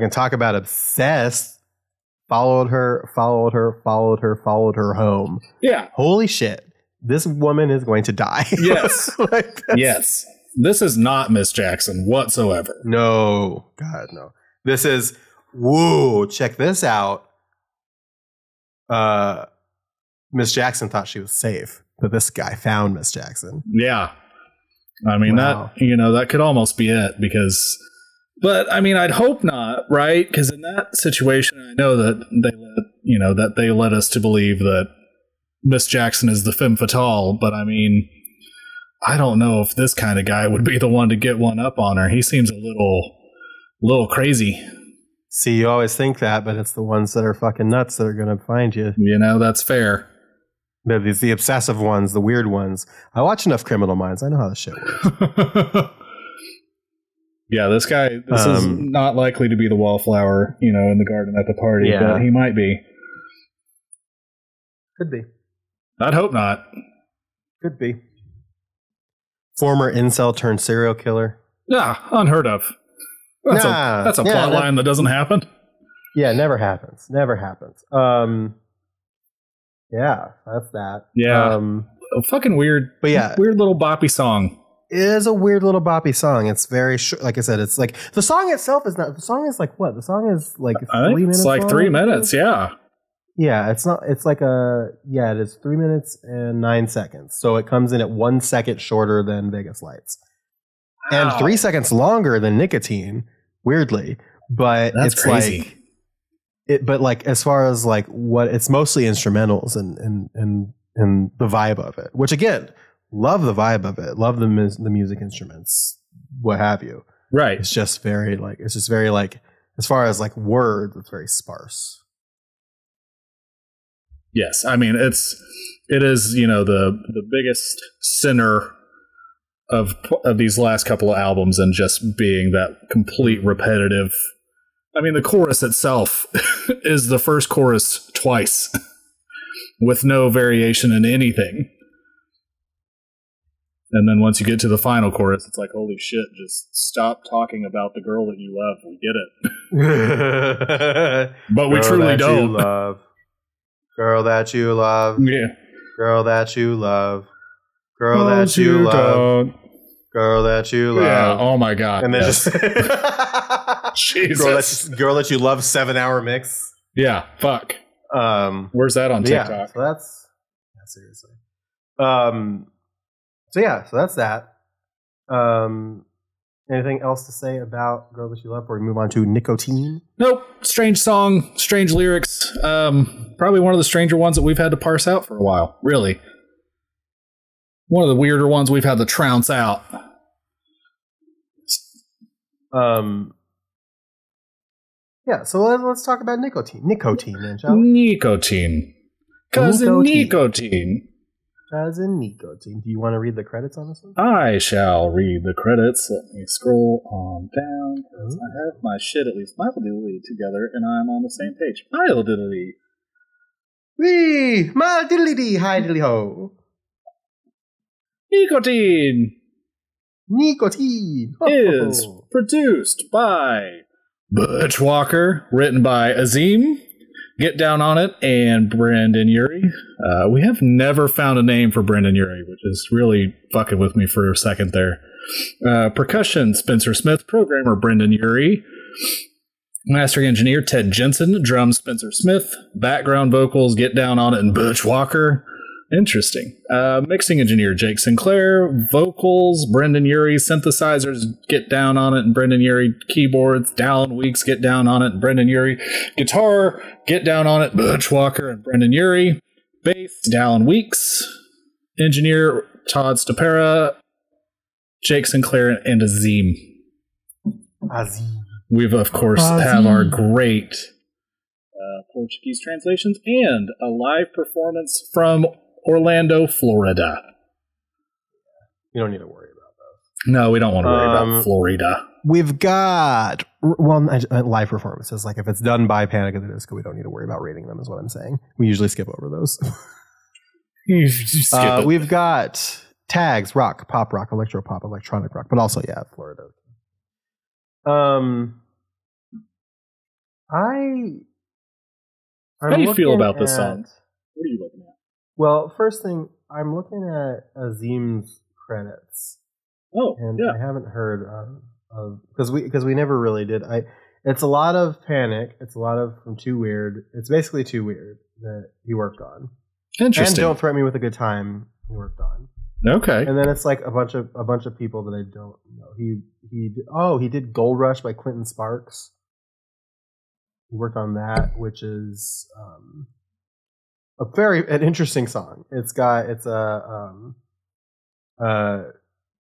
A: Can talk about obsessed, followed her, followed her, followed her, followed her home.
B: Yeah.
A: Holy shit! This woman is going to die.
B: Yes.
A: Like,
B: Yes. This is not Miss Jackson whatsoever.
A: No, God, no. This is whoa. Check this out. Uh, Miss Jackson thought she was safe, but this guy found Miss Jackson.
B: Yeah. I mean
A: Wow.
B: that you know that could almost be it because but I mean I'd hope not, right? Cuz in that situation I know that they let you know that they led us to believe that Miss Jackson is the femme fatale, but I mean I don't know if this kind of guy would be the one to get one up on her. He seems a little little crazy.
A: See, you always think that, but it's the ones that are fucking nuts that are going to find you.
B: You know, that's fair.
A: They're these the obsessive ones, the weird ones. I watch enough Criminal Minds. I know how the shit works.
B: yeah, this guy this is
A: Um,
B: not likely to be the wallflower, you know, in the garden at the party,
A: Yeah.
B: but he might be.
A: Could be.
B: I'd hope not.
A: Could be. Former incel turned serial killer.
B: Yeah, unheard of. That's
A: Nah,
B: a that's a
A: yeah,
B: plot
A: that-
B: line that doesn't happen.
A: Yeah, never happens. Never happens. Um, yeah, that's that.
B: Yeah.
A: Um,
B: A fucking weird,
A: But yeah.
B: weird little boppy song.
A: It is a weird little boppy song. It's very short. Like I said, it's like the song itself is not. The song is like what? The song is like three minutes.
B: it's like
A: long?
B: three minutes. Yeah,
A: Yeah, it's not. It's like a yeah. It is three minutes and nine seconds. So it comes in at one second shorter than Vegas Lights, and three seconds longer than Nicotine. Weirdly, but
B: That's
A: it's
B: crazy.
A: like it. But like as far as like what it's mostly instrumentals and and and and the vibe of it. Which again, love the vibe of it. Love the mus- the music instruments, what have you.
B: right.
A: It's just very like it's just very like as far as like words, it's very sparse.
B: Yes, I mean it's it is you know the the biggest sinner of of these last couple of albums and just being that complete mm-hmm. repetitive. I mean the chorus itself is the first chorus twice with no variation in anything. And then once you get to the final chorus, it's like, holy shit, just stop talking about the girl that you love. We get it. But we
A: Girl
B: truly
A: that You
B: don't.
A: love. Girl that you love.
B: Yeah.
A: Girl that you love. Girl that you, love.
B: don't.
A: Girl that you
B: Yeah.
A: love.
B: Oh my god.
A: and then
B: yes.
A: just
B: Jesus.
A: girl that girl that you love seven hour mix.
B: yeah. Fuck.
A: Um
B: Where's that on
A: yeah,
B: TikTok?
A: so that's yeah, seriously. Um so yeah, so that's that. Um anything else to say about Girl That You Love before we move on to nicotine?
B: Nope. Strange song, strange lyrics. Um, probably one of the stranger ones that we've had to parse out for a while. Really. One of the weirder ones we've had to trounce out.
A: Um Yeah, so let, let's talk about nicotine. Nicotine, then, shall we?
B: Nicotine. Cousin
A: Nicotine.
B: Nicotine.
A: As in nicotine. Do you want to read the credits on this one?
B: I shall read the credits. Let me scroll on down because I mm-hmm. have my shit at least mildly together and I'm on the same page. Mildly.
A: Wee! Ma diddly dee, hi diddly ho.
B: Nicotine
A: Nicotine ho,
B: is produced by Butch Walker, written by Azim, Get Down on It, and Brendon Urie. Uh, we have never found a name for Brendon Urie, which is really fucking with me for a second there. Uh, percussion, Spencer Smith. Programmer, Brendon Urie. Mastering engineer, Ted Jensen. Drums, Spencer Smith. Background vocals, Get Down on It, and Butch Walker. Interesting. Uh, mixing engineer Jake Sinclair, vocals Brendon Urie, synthesizers Get Down on It and Brendon Urie, keyboards Dallon Weekes Get Down on It and Brendon Urie, guitar Get Down on It Butch Walker and Brendon Urie, bass Dallon Weekes, engineer Todd Stopera, Jake Sinclair and Azim.
A: Azim.
B: We've of course
A: Azim.
B: have our great uh, Portuguese translations and a live performance from Orlando, Florida.
A: You don't need to worry about those.
B: No, we don't want to worry
A: Um,
B: about Florida.
A: We've got well I- I- live performances. Like if it's done by Panic at the Disco, we don't need to worry about rating them. Is what I'm saying. We usually skip over those.
B: Skip
A: Uh, we've got tags: rock, pop rock, electro pop, electronic rock, but also yeah, Florida. Um, I.
B: How do you feel
A: looking
B: about this
A: at-
B: song? What are you looking at?
A: Well, first thing, I'm looking at Azim's credits,
B: Oh,
A: and
B: yeah.
A: I haven't heard of of because we because we never really did. I it's a lot of Panic. It's a lot of from Too Weird. It's basically Too Weird that he worked on,
B: Interesting. and.
A: Don't Threaten Me with a Good Time he worked on,
B: okay.
A: and then it's like a bunch of a bunch of people that I don't know. He he oh he did Gold Rush by Clinton Sparks. He worked on that, which is um, a very an interesting song. It's got it's a um, uh,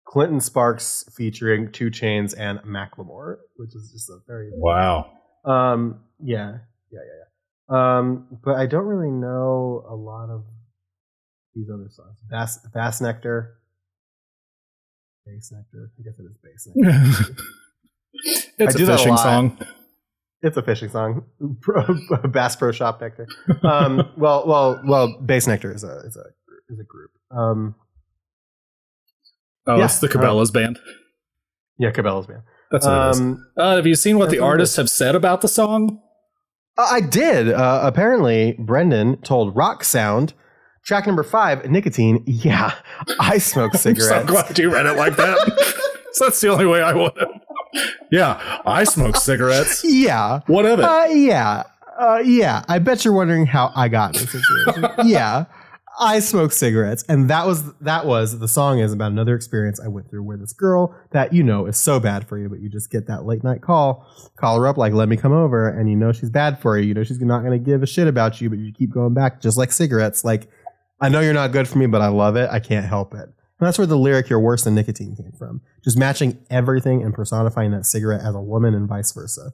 A: Clinton Sparks featuring 2 Chainz and Macklemore, which is just a very
B: Wow.
A: um yeah yeah yeah yeah. Um, but I don't really know a lot of these other songs. Bass Bassnectar, Bass Nectar. I guess it is Bassnectar.
B: it's
A: I
B: a
A: do that a
B: fishing song.
A: It's a fishing song. Bass Pro Shop Nectar. Um, well, well, well. Bassnectar is a is a is a group. Um,
B: Oh,
A: Yeah.
B: it's the Cabela's band.
A: yeah, Cabela's band.
B: That's what it is.
A: Um,
B: Uh, have you seen what the artists have said about the song?
A: I did. Uh, apparently, Brendon told Rock Sound, track number five, nicotine. Yeah, I smoke
B: I'm so
A: cigarettes.
B: glad you read it like that. so that's the only way I would have. Yeah, I smoke cigarettes.
A: yeah,
B: What of it?
A: uh, yeah, uh, yeah. I bet you're wondering how I got in this situation. yeah, I smoke cigarettes, and that was that was the song is about another experience I went through where this girl that you know is so bad for you, but you just get that late night call, call her up like, "Let me come over," and you know she's bad for you. You know she's not going to give a shit about you, but you keep going back, just like cigarettes. Like, I know you're not good for me, but I love it. I can't help it. And that's where the lyric "You're worse than nicotine" came from. Just matching everything and personifying that cigarette as a woman and vice versa.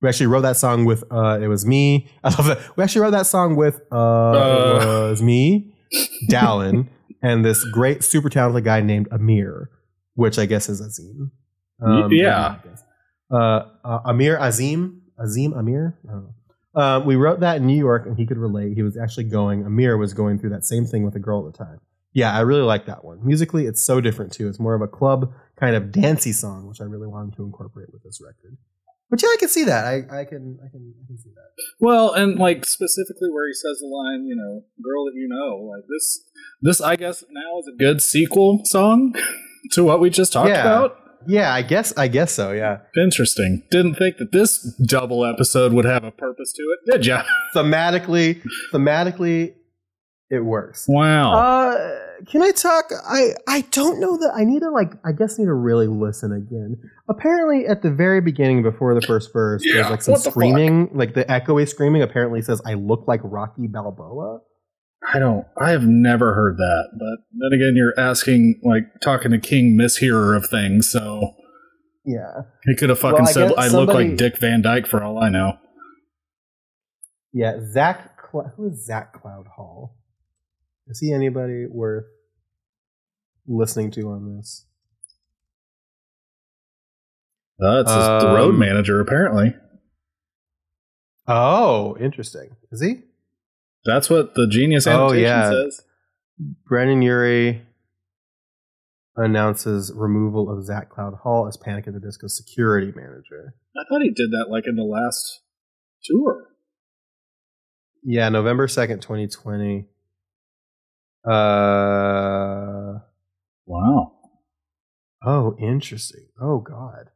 A: We actually wrote that song with uh, it was me. I love that. We actually wrote that song with uh,
B: Uh.
A: it was me, Dallon, and this great super talented guy named Amir, which I guess is Azim.
B: yeah.
A: Uh, uh, Amir Azim Azim Amir. I don't know. Uh, we wrote that in New York, and he could relate. He was actually going. Amir was going through that same thing with a girl at the time. Yeah, I really like that one. Musically, it's so different too. It's more of a club kind of dancey song, which I really wanted to incorporate with this record. But yeah, I can see that. I, I can I can I can see that.
B: Well, and like specifically where he says the line, you know, "Girl that you know," like this. This, I guess, now is a good sequel song to what we just talked
A: Yeah.
B: about.
A: Yeah, I guess I guess so. Yeah,
B: Interesting. Didn't think that this double episode would have a purpose to it, did ya?
A: thematically, thematically, it works.
B: Wow.
A: Uh, can I talk? I I don't know that I need to like. I guess need to really listen again. Apparently, at the very beginning, before the first verse,
B: Yeah,
A: there's like some
B: what the fuck?
A: screaming, like the echoey screaming. Apparently, says, "I look like Rocky Balboa."
B: I don't. I have never heard that. But then again, you're asking, like, talking to King Mishearer of things. So
A: Yeah.
B: He could have fucking
A: Well, I
B: said,
A: guess
B: "I look like Dick Van Dyke" for all I know.
A: Yeah, Zack. Cl- who is Zack Cloud Hall? Is he anybody worth listening to on this?
B: Uh, it's his- the road
A: Um,
B: manager, apparently.
A: Oh, interesting. Is he?
B: That's what the genius
A: Oh,
B: annotation
A: yeah.
B: says.
A: Brendon Urie announces removal of Zack Cloud Hall as Panic at the Disco security manager.
B: I thought he did that like in the last tour.
A: Yeah, November 2nd, 2020. Uh
B: Wow.
A: oh, interesting. Oh god.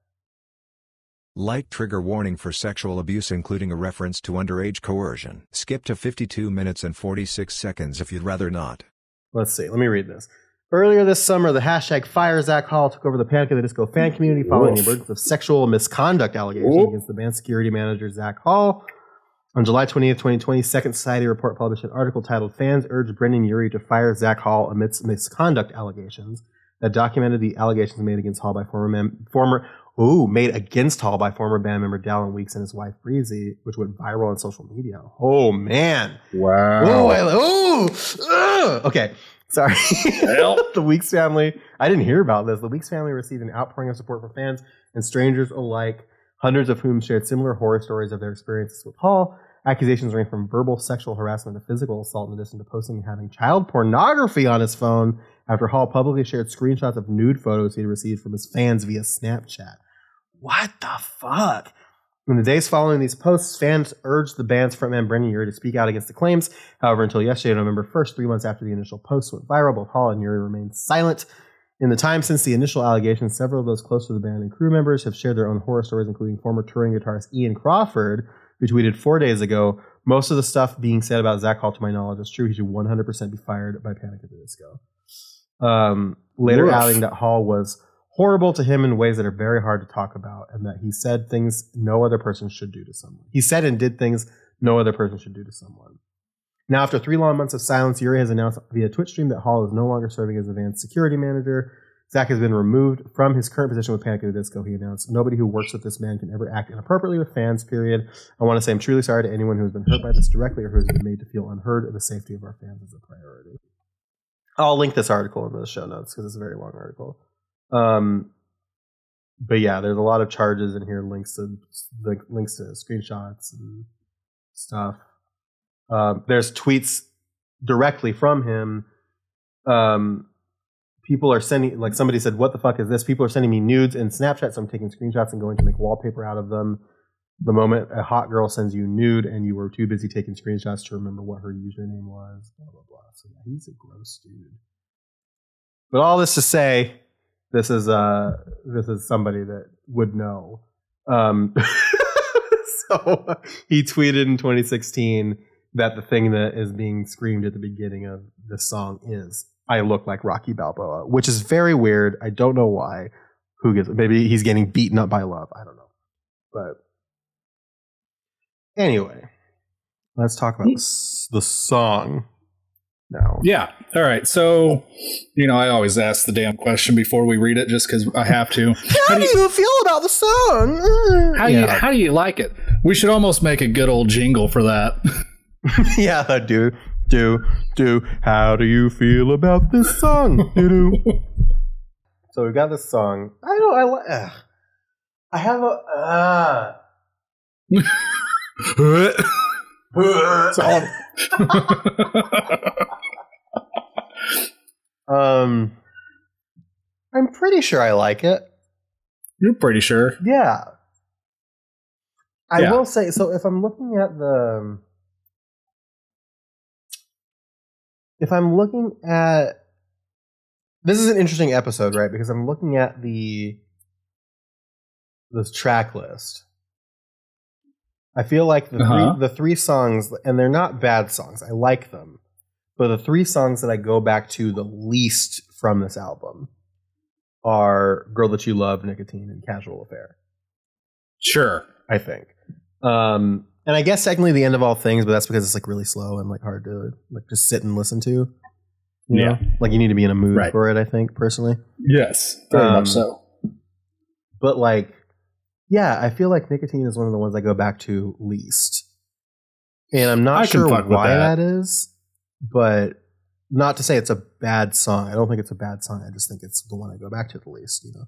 D: Light trigger warning for sexual abuse including a reference to underage coercion. Skip to 52 minutes and 46 seconds if you'd rather not.
A: Let's see. Let me read this. Earlier this summer, the hashtag Fire Zack Hall took over the Panic at the Disco fan community following the emergence of sexual misconduct allegations
B: Oof.
A: against the band's security manager, Zack Hall. On July 20th, 2020, Second Society report published an article titled Fans Urge Brendon Urie to Fire Zack Hall amidst misconduct allegations that documented the allegations made against Hall by former mem- former ooh made against Hall by former band member Dallon Weekes and his wife Breezy, which went viral on social media. Oh man.
B: Wow.
A: Oh, I, oh, ugh. okay. Sorry. The Weekes family. I didn't hear about this. The Weekes family received an outpouring of support from fans and strangers alike, hundreds of whom shared similar horror stories of their experiences with Hall. Accusations range from verbal sexual harassment to physical assault, in addition to posting and having child pornography on his phone after Hall publicly shared screenshots of nude photos he received from his fans via Snapchat. What the fuck? In the days following these posts, fans urged the band's frontman Brendon Urie to speak out against the claims. However, until yesterday, November 1st, three months after the initial posts went viral, both Hall and Urie remained silent. In the time since the initial allegations, several of those close to the band and crew members have shared their own horror stories, including former touring guitarist Ian Crawford, who tweeted four days ago, most of the stuff being said about Zack Hall, to my knowledge, is true. He should 100% be fired by Panic at the Disco. Um, later adding that Hall was horrible to him in ways that are very hard to talk about, and that he said things no other person should do to someone. He said and did things no other person should do to someone. Now, after three long months of silence, Urie has announced via Twitch stream that Hall is no longer serving as the band's security manager. Zack has been removed from his current position with Panic at the Disco. He announced, "Nobody who works with this man can ever act inappropriately with fans." Period. I want to say I'm truly sorry to anyone who has been hurt by this directly or who has been made to feel unheard. The safety of our fans is a priority. I'll link this article in the show notes because it's a very long article. Um, but yeah, there's a lot of charges in here, links to the links to screenshots and stuff. Um, there's tweets directly from him. Um, people are sending, like somebody said, "What the fuck is this?" People are sending me nudes and Snapchat, so I'm taking screenshots and going to make wallpaper out of them. The moment a hot girl sends you nude and you were too busy taking screenshots to remember what her username was, blah blah blah. So yeah, he's a gross dude. But all this to say, this is uh this is somebody that would know. Um, so he tweeted in 2016 that the thing that is being screamed at the beginning of the song is "I look like Rocky Balboa," which is very weird. I don't know why. Who gives? Maybe he's getting beaten up by love. I don't know. But anyway, let's talk about the, the song now.
B: Yeah. All right. So, you know, I always ask the damn question before we read it just because I have to.
A: How do you feel about the song?
B: How,
A: yeah.
B: you, how do you like it? We should almost make a good old jingle for that.
A: yeah, I do, do, do. How do you feel about this song? do, do. So we've got this song. I don't. I li- ugh. I have a. Uh, um, I'm pretty sure I like it.
B: You're pretty sure.
A: Yeah. I
B: Yeah.
A: will say so. If I'm looking at the, if I'm looking at, this is an interesting episode, right? Because I'm looking at the this track list. I feel like the
B: Uh-huh.
A: three the three songs, and they're not bad songs. I like them, but the three songs that I go back to the least from this album are "Girl That You Love," "Nicotine," and "Casual Affair."
B: Sure.
A: I think. Um, and I guess secondly, the end of all things, but that's because it's like really slow and like hard to like just sit and listen to. You
B: Yeah.
A: know? like you need to be in a mood
B: Right.
A: for it. I think personally,
B: Yes. Very
A: Um,
B: much so.
A: but like, yeah, I feel like nicotine is one of the ones I go back to least, and I'm not
B: I
A: sure why
B: that.
A: that is, but not to say it's a bad song. I don't think it's a bad song. I just think it's the one I go back to the least. You know.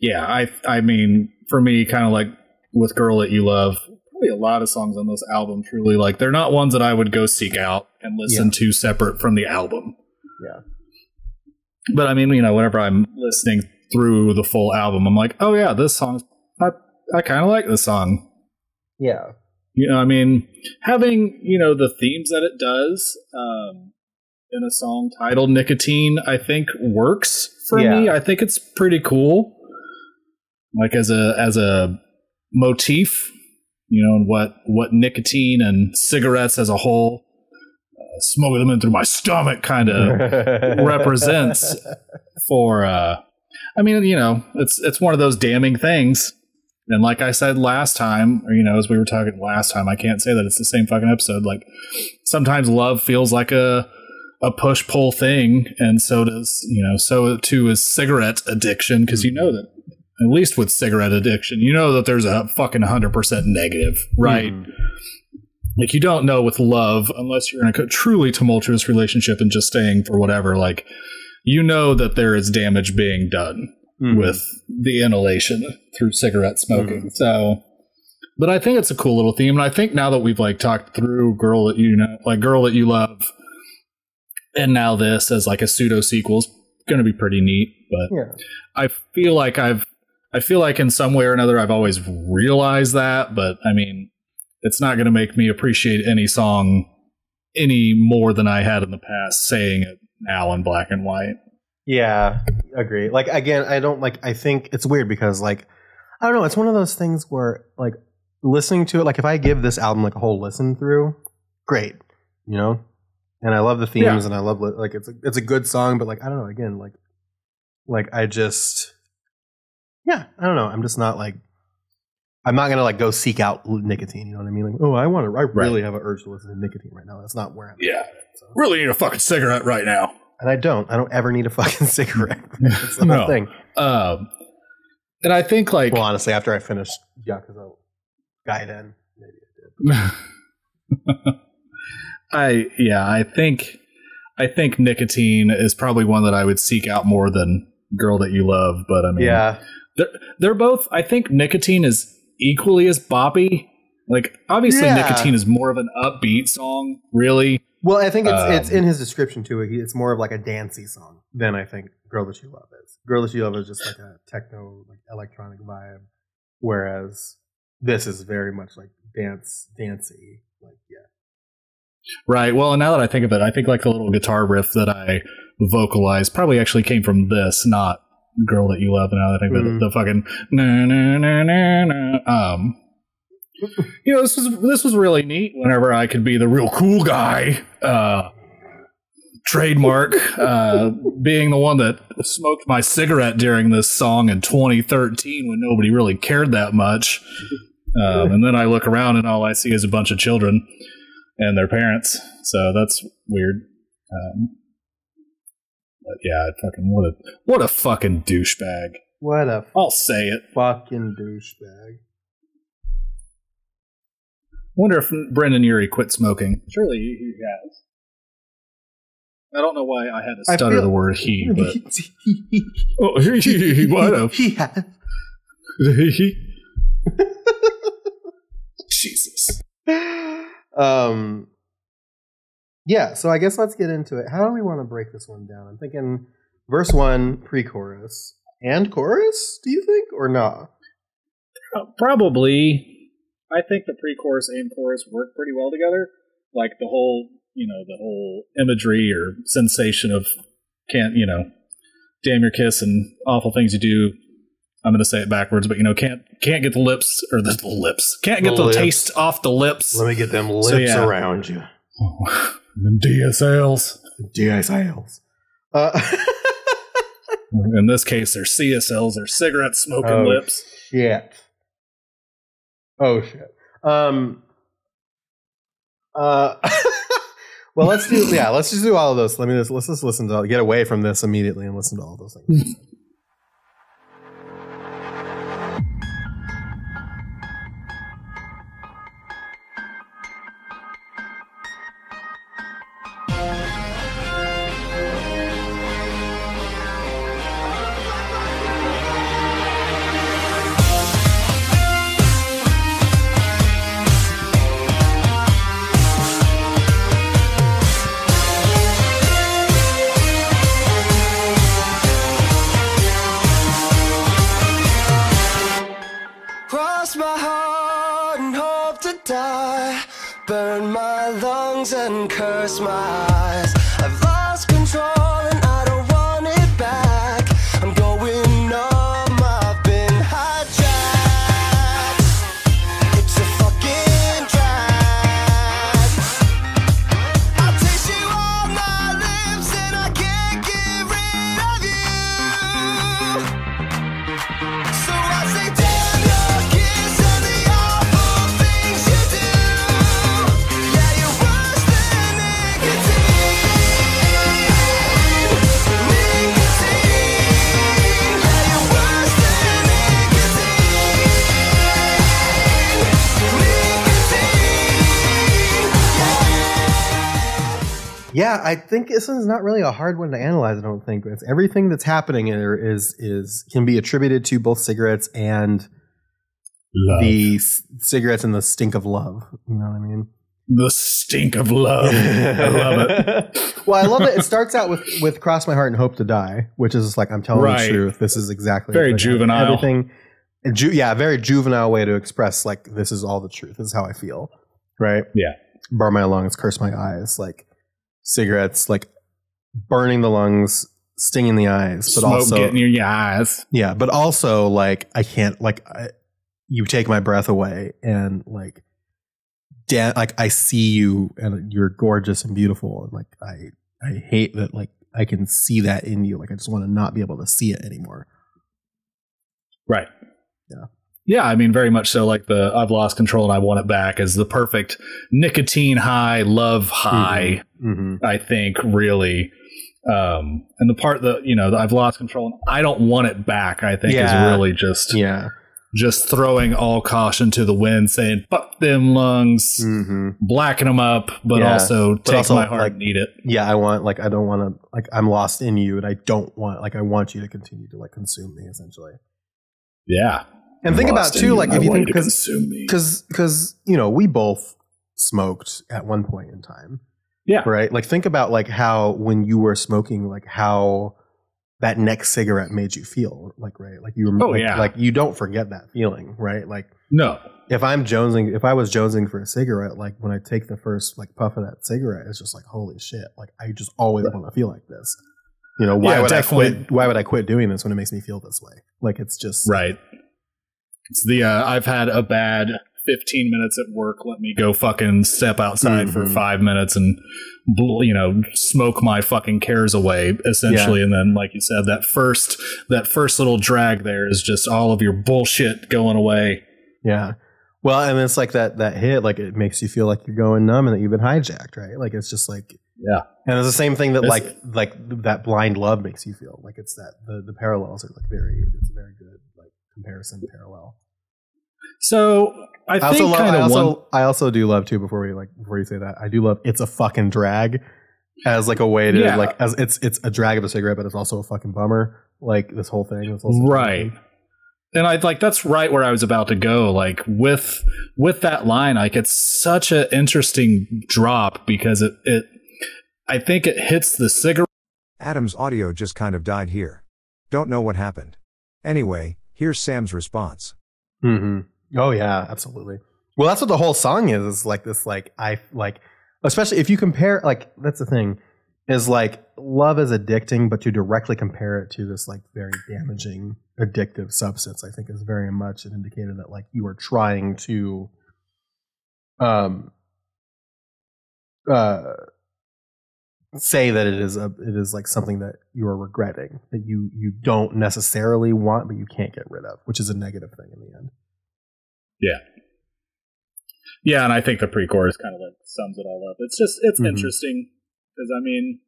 B: Yeah, I I mean, for me, kind of like with "Girl That You Love," probably a lot of songs on this album. Truly, like they're not ones that I would go seek out and listen to separate from the album.
A: Yeah.
B: But I mean, you know, whenever I'm listening through the full album, I'm like, oh yeah, this song, I I kind of like this song.
A: Yeah.
B: You know, I mean, having you know the themes that it does um, in a song titled "Nicotine," I think works for
A: Yeah.
B: me. I think it's pretty cool, like as a as a motif, you know, and what what nicotine and cigarettes as a whole, uh, smoking them in through my stomach, kind of represents for. uh I mean, you know, it's it's one of those damning things. And like I said last time, or you know, as we were talking last time, I can't say that it's the same fucking episode. Like sometimes love feels like a a push pull thing, and so does you know, so too is cigarette addiction because you know that at least with cigarette addiction, you know that there's a fucking hundred percent negative, right?
A: Mhm.
B: Like you don't know with love unless you're in a truly tumultuous relationship and just staying for whatever. Like you know that there is damage being done
A: Mhm.
B: with the inhalation through cigarette smoking. So, but I think it's a cool little theme, and I think now that we've like talked through "Girl That You Know," like "Girl That You Love," and now this as like a pseudo sequel is going to be pretty neat. But
A: Yeah.
B: I feel like I've, I feel like in some way or another I've always realized that, but I mean, it's not going to make me appreciate any song any more than I had in the past saying it now in black and white.
A: Yeah, agree. Like again, I don't like. I think it's weird because like I don't know. It's one of those things where like listening to it. Like if I give this album like a whole listen through, great, you know. And I love the themes,
B: Yeah.
A: and I love like it's a, it's a good song. But like I don't know. Again, like like I just yeah, I don't know. I'm just not like I'm not gonna like go seek out nicotine. You know what I mean? Like oh, I want to. I really have an urge to listen to nicotine right now. That's not where I'm.
B: Yeah.
A: So.
B: Really need a fucking cigarette right now.
A: And I don't. I don't ever need a fucking cigarette. That's the
B: No.
A: whole thing.
B: Um, and I think like
A: Well, honestly, after I finished Yakuza Gaiden, maybe I did.
B: I yeah, I think I think nicotine is probably one that I would seek out more than girl that you love, but I mean
A: Yeah,
B: they're, they're both I think nicotine is equally as boppy. Like obviously
A: Yeah.
B: nicotine is more of an upbeat song, really.
A: Well, I think it's it's
B: Um,
A: in his description too. It's more of like a dancey song than I think "Girl That You Love" is. "Girl That You Love" is just like a techno, like electronic vibe, whereas this is very much like dance, dancey. Like yeah,
B: Right. Well, and now that I think of it, I think like the little guitar riff that I vocalized probably actually came from this, not "Girl That You Love." Now that I think of
A: Mhm.
B: it, the fucking na na na na na. Um, you know, this was this was really neat. Whenever I could be the real cool guy, uh, trademark uh, being the one that smoked my cigarette during this song in 2013 when nobody really cared that much. Um, and then I look around and all I see is a bunch of children and their parents. So that's weird. Um, but yeah, fucking what a what a fucking douchebag.
A: what a
B: I'll say it.
A: fucking douchebag.
B: Wonder if Brendon Urie quit smoking. Surely he, has. I don't know why I had to stutter the word he, but
A: he,
B: oh, he, he, he might have.
A: he has.
B: Jesus.
A: um yeah so i guess let's get into it how do we want to break this one down i'm thinking verse one pre-chorus and chorus do you think or not
B: Uh, Probably. I think the pre-chorus and chorus work pretty well together. Like the whole, you know, the whole imagery or sensation of can't, you know, damn your kiss and awful things you do. I'm going to say it backwards, but you know, can't can't get the lips or the, the lips. Can't get
A: The
B: the, taste off the lips.
A: let me get them lips
B: So, yeah.
A: around you
B: Them DSLs.
A: dsils uh
B: In this case, they're CSLs, they're cigarette smoking
A: Oh,
B: lips.
A: shit. Oh shit. Um uh well let's do yeah let's just do all of those. Let me just let's just listen to get away from this immediately and listen to all those things
C: I
A: think this is not really a hard one to analyze. I don't think it's everything that's happening here is is can be attributed to both cigarettes and
B: Love.
A: the c- cigarettes and the stink of love. You know what I mean?
B: The stink of love. I love it.
A: well, I love it. It starts out with with "Cross My Heart and Hope to Die," which is like I'm telling
B: Right.
A: the truth. This is exactly
B: Very
A: like,
B: juvenile.
A: Everything, ju- yeah, a very juvenile way to express like this is all the truth. This is how I feel, right?
B: Yeah.
A: burn my lungs, curse my eyes, like cigarettes, like burning the lungs, stinging the eyes, but
B: Smoke
A: also
B: getting in your eyes.
A: yeah, but also like I can't like I, you take my breath away and like damn like I see you and you're gorgeous and beautiful and like I I hate that like I can see that in you like I just want to not be able to see it anymore.
B: Right.
A: Yeah.
B: Yeah, I mean, very much so. Like the I've lost control and I want it back is the perfect nicotine high, love high.
A: Mm-hmm.
B: I think really, um, and the part that you know that I've lost control and I don't want it back. I think
A: Yeah.
B: is really just
A: Yeah.
B: just throwing all caution to the wind, saying "fuck them lungs,"
A: Mm-hmm.
B: blacken them up, but
A: Yeah.
B: also take
A: also,
B: my heart
A: like,
B: and eat it.
A: Yeah, I want like I don't want to like I'm lost in you and I don't want like I want you to continue to like consume me essentially.
B: Yeah,
A: And think about
B: Lost
A: too like if you think because because because you know we both smoked at one point in time.
B: Yeah,
A: right? Like think about like how when you were smoking like how that next cigarette made you feel like right? Like you were
B: Oh,
A: like,
B: yeah.
A: like you don't forget that feeling right? Like
B: no,
A: if i'm jonesing if i was jonesing for a cigarette like when i take the first like puff of that cigarette it's just like holy shit like i just always want to feel like this. You know why
B: Yeah,
A: would i quit why would i quit doing this when it makes me feel this way? Like it's just
B: right. It's the uh, I've had a bad 15 minutes at work. Let me go fucking step outside for
A: Mhm.
B: five minutes and you know smoke my fucking cares away essentially. And then, like you said, that first that first little drag there is just all of your bullshit going away.
A: Yeah. Well, and it's like that that hit, like it makes you feel like you're going numb and that you've been hijacked, right? Like it's just like
B: Yeah.
A: And it's the same thing that
B: It's-
A: like like that blind love makes you feel. Like it's that the, the parallels are like very it's very good comparison parallel.
B: So I
A: I,
B: think
A: also love I also
B: one.
A: I also do love too before we like before you say that, I do love it's a fucking drag as like a way to
B: Yeah.
A: like as it's it's a drag of a cigarette, but it's also a fucking bummer. Like this whole thing. It's also
B: right and i like that's right where i was about to go like with with that line like it's such an interesting drop because it it i think it hits the cigarette
D: Adam's audio just kind of died here. Don't know what happened. Anyway, here's Sam's response.
A: hmm Oh yeah, absolutely. Well, that's what the whole song is. Is like this, like I like, especially if you compare, like that's the thing, is like love is addicting, but to directly compare it to this like very damaging, addictive substance, I think is very much an indicator that like you are trying to, um, uh, say that it is a it is like something that you are regretting that you you don't necessarily want, but you can't get rid of, which is a negative thing in the end.
B: yeah Yeah, and i think the pre-chorus kind of like sums it all up it's just it's
A: Mhm.
B: interesting because i mean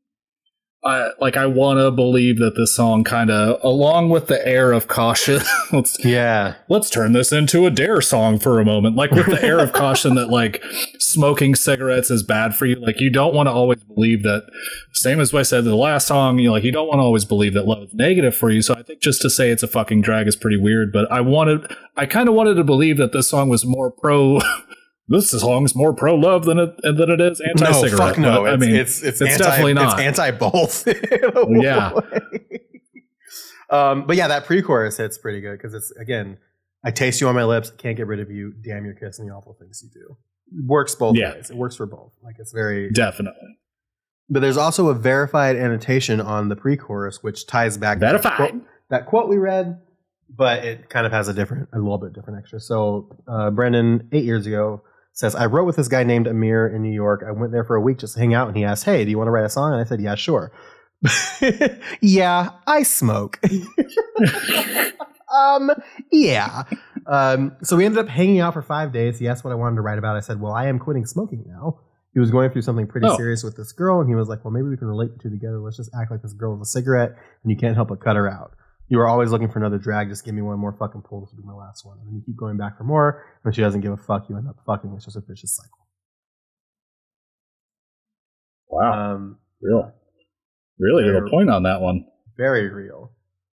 B: I, like I want to believe that this song kind of, along with the air of caution, let's
A: Yeah.
B: let's turn this into a dare song for a moment like with the air of caution that like smoking cigarettes is bad for you like you don't want to always believe that same as what i said in the last song you know, like you don't want to always believe that love is negative for you so i think just to say it's a fucking drag is pretty weird but i wanted i kind of wanted to believe that this song was more pro this song is more pro love than it than it is anti cigarette.
A: No, fuck no.
B: i
A: It's,
B: mean
A: it's, it's,
B: it's
A: anti,
B: definitely not.
A: It's anti both.
B: Yeah.
A: um, but yeah, that pre-chorus hits pretty good because it's again, I taste you on my lips, can't get rid of you. Damn, your kiss and the awful things you do. works both
B: Yeah.
A: ways. It works for both. Like it's very
B: Definitely.
A: But there's also a verified annotation on the pre-chorus, which ties back to that quote, that quote we read, but it kind of has a different, a little bit different extra. So uh, Brendon, eight years ago, says, "I wrote with this guy named Amir in New York. I went there for a week just to hang out, and he asked, "Hey, do you want to write a song?" And I said, "Yeah, sure." yeah, I smoke. um, yeah. Um, so we ended up hanging out for five days. He asked what I wanted to write about. I said, "Well, I am quitting smoking now." He was going through something pretty
B: Oh.
A: serious with this girl, and he was like, "Well, maybe we can relate the two together. Let's just act like this girl is a cigarette, and you can't help but cut her out. You are always looking for another drag. Just give me one more fucking pull. This will be my last one." And then you keep going back for more, and she doesn't give a fuck, you end up fucking. It's just a vicious cycle.
B: Wow.
A: Um,
B: really? Really good point on that one.
A: very real.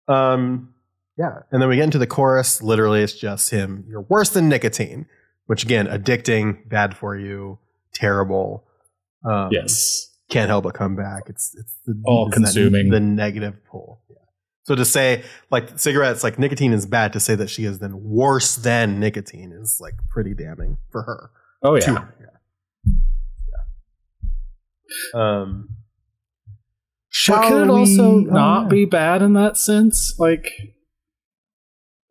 A: Um, yeah, and then we get into the chorus. Literally, it's just him. You're worse than nicotine, which again, addicting, bad for you, terrible. Um,
B: Yes.
A: can't help but come back. It's it's the,
B: All
A: that-
B: consuming.
A: the negative pull. Yeah. So to say like cigarettes, like nicotine is bad. To say that she is then worse than nicotine is like pretty damning for her.
B: Oh
A: To
B: yeah.
A: her, yeah. Yeah. Um.
B: But could it
A: shall
B: also
A: we- oh,
B: not
A: yeah.
B: be bad in that sense? Like,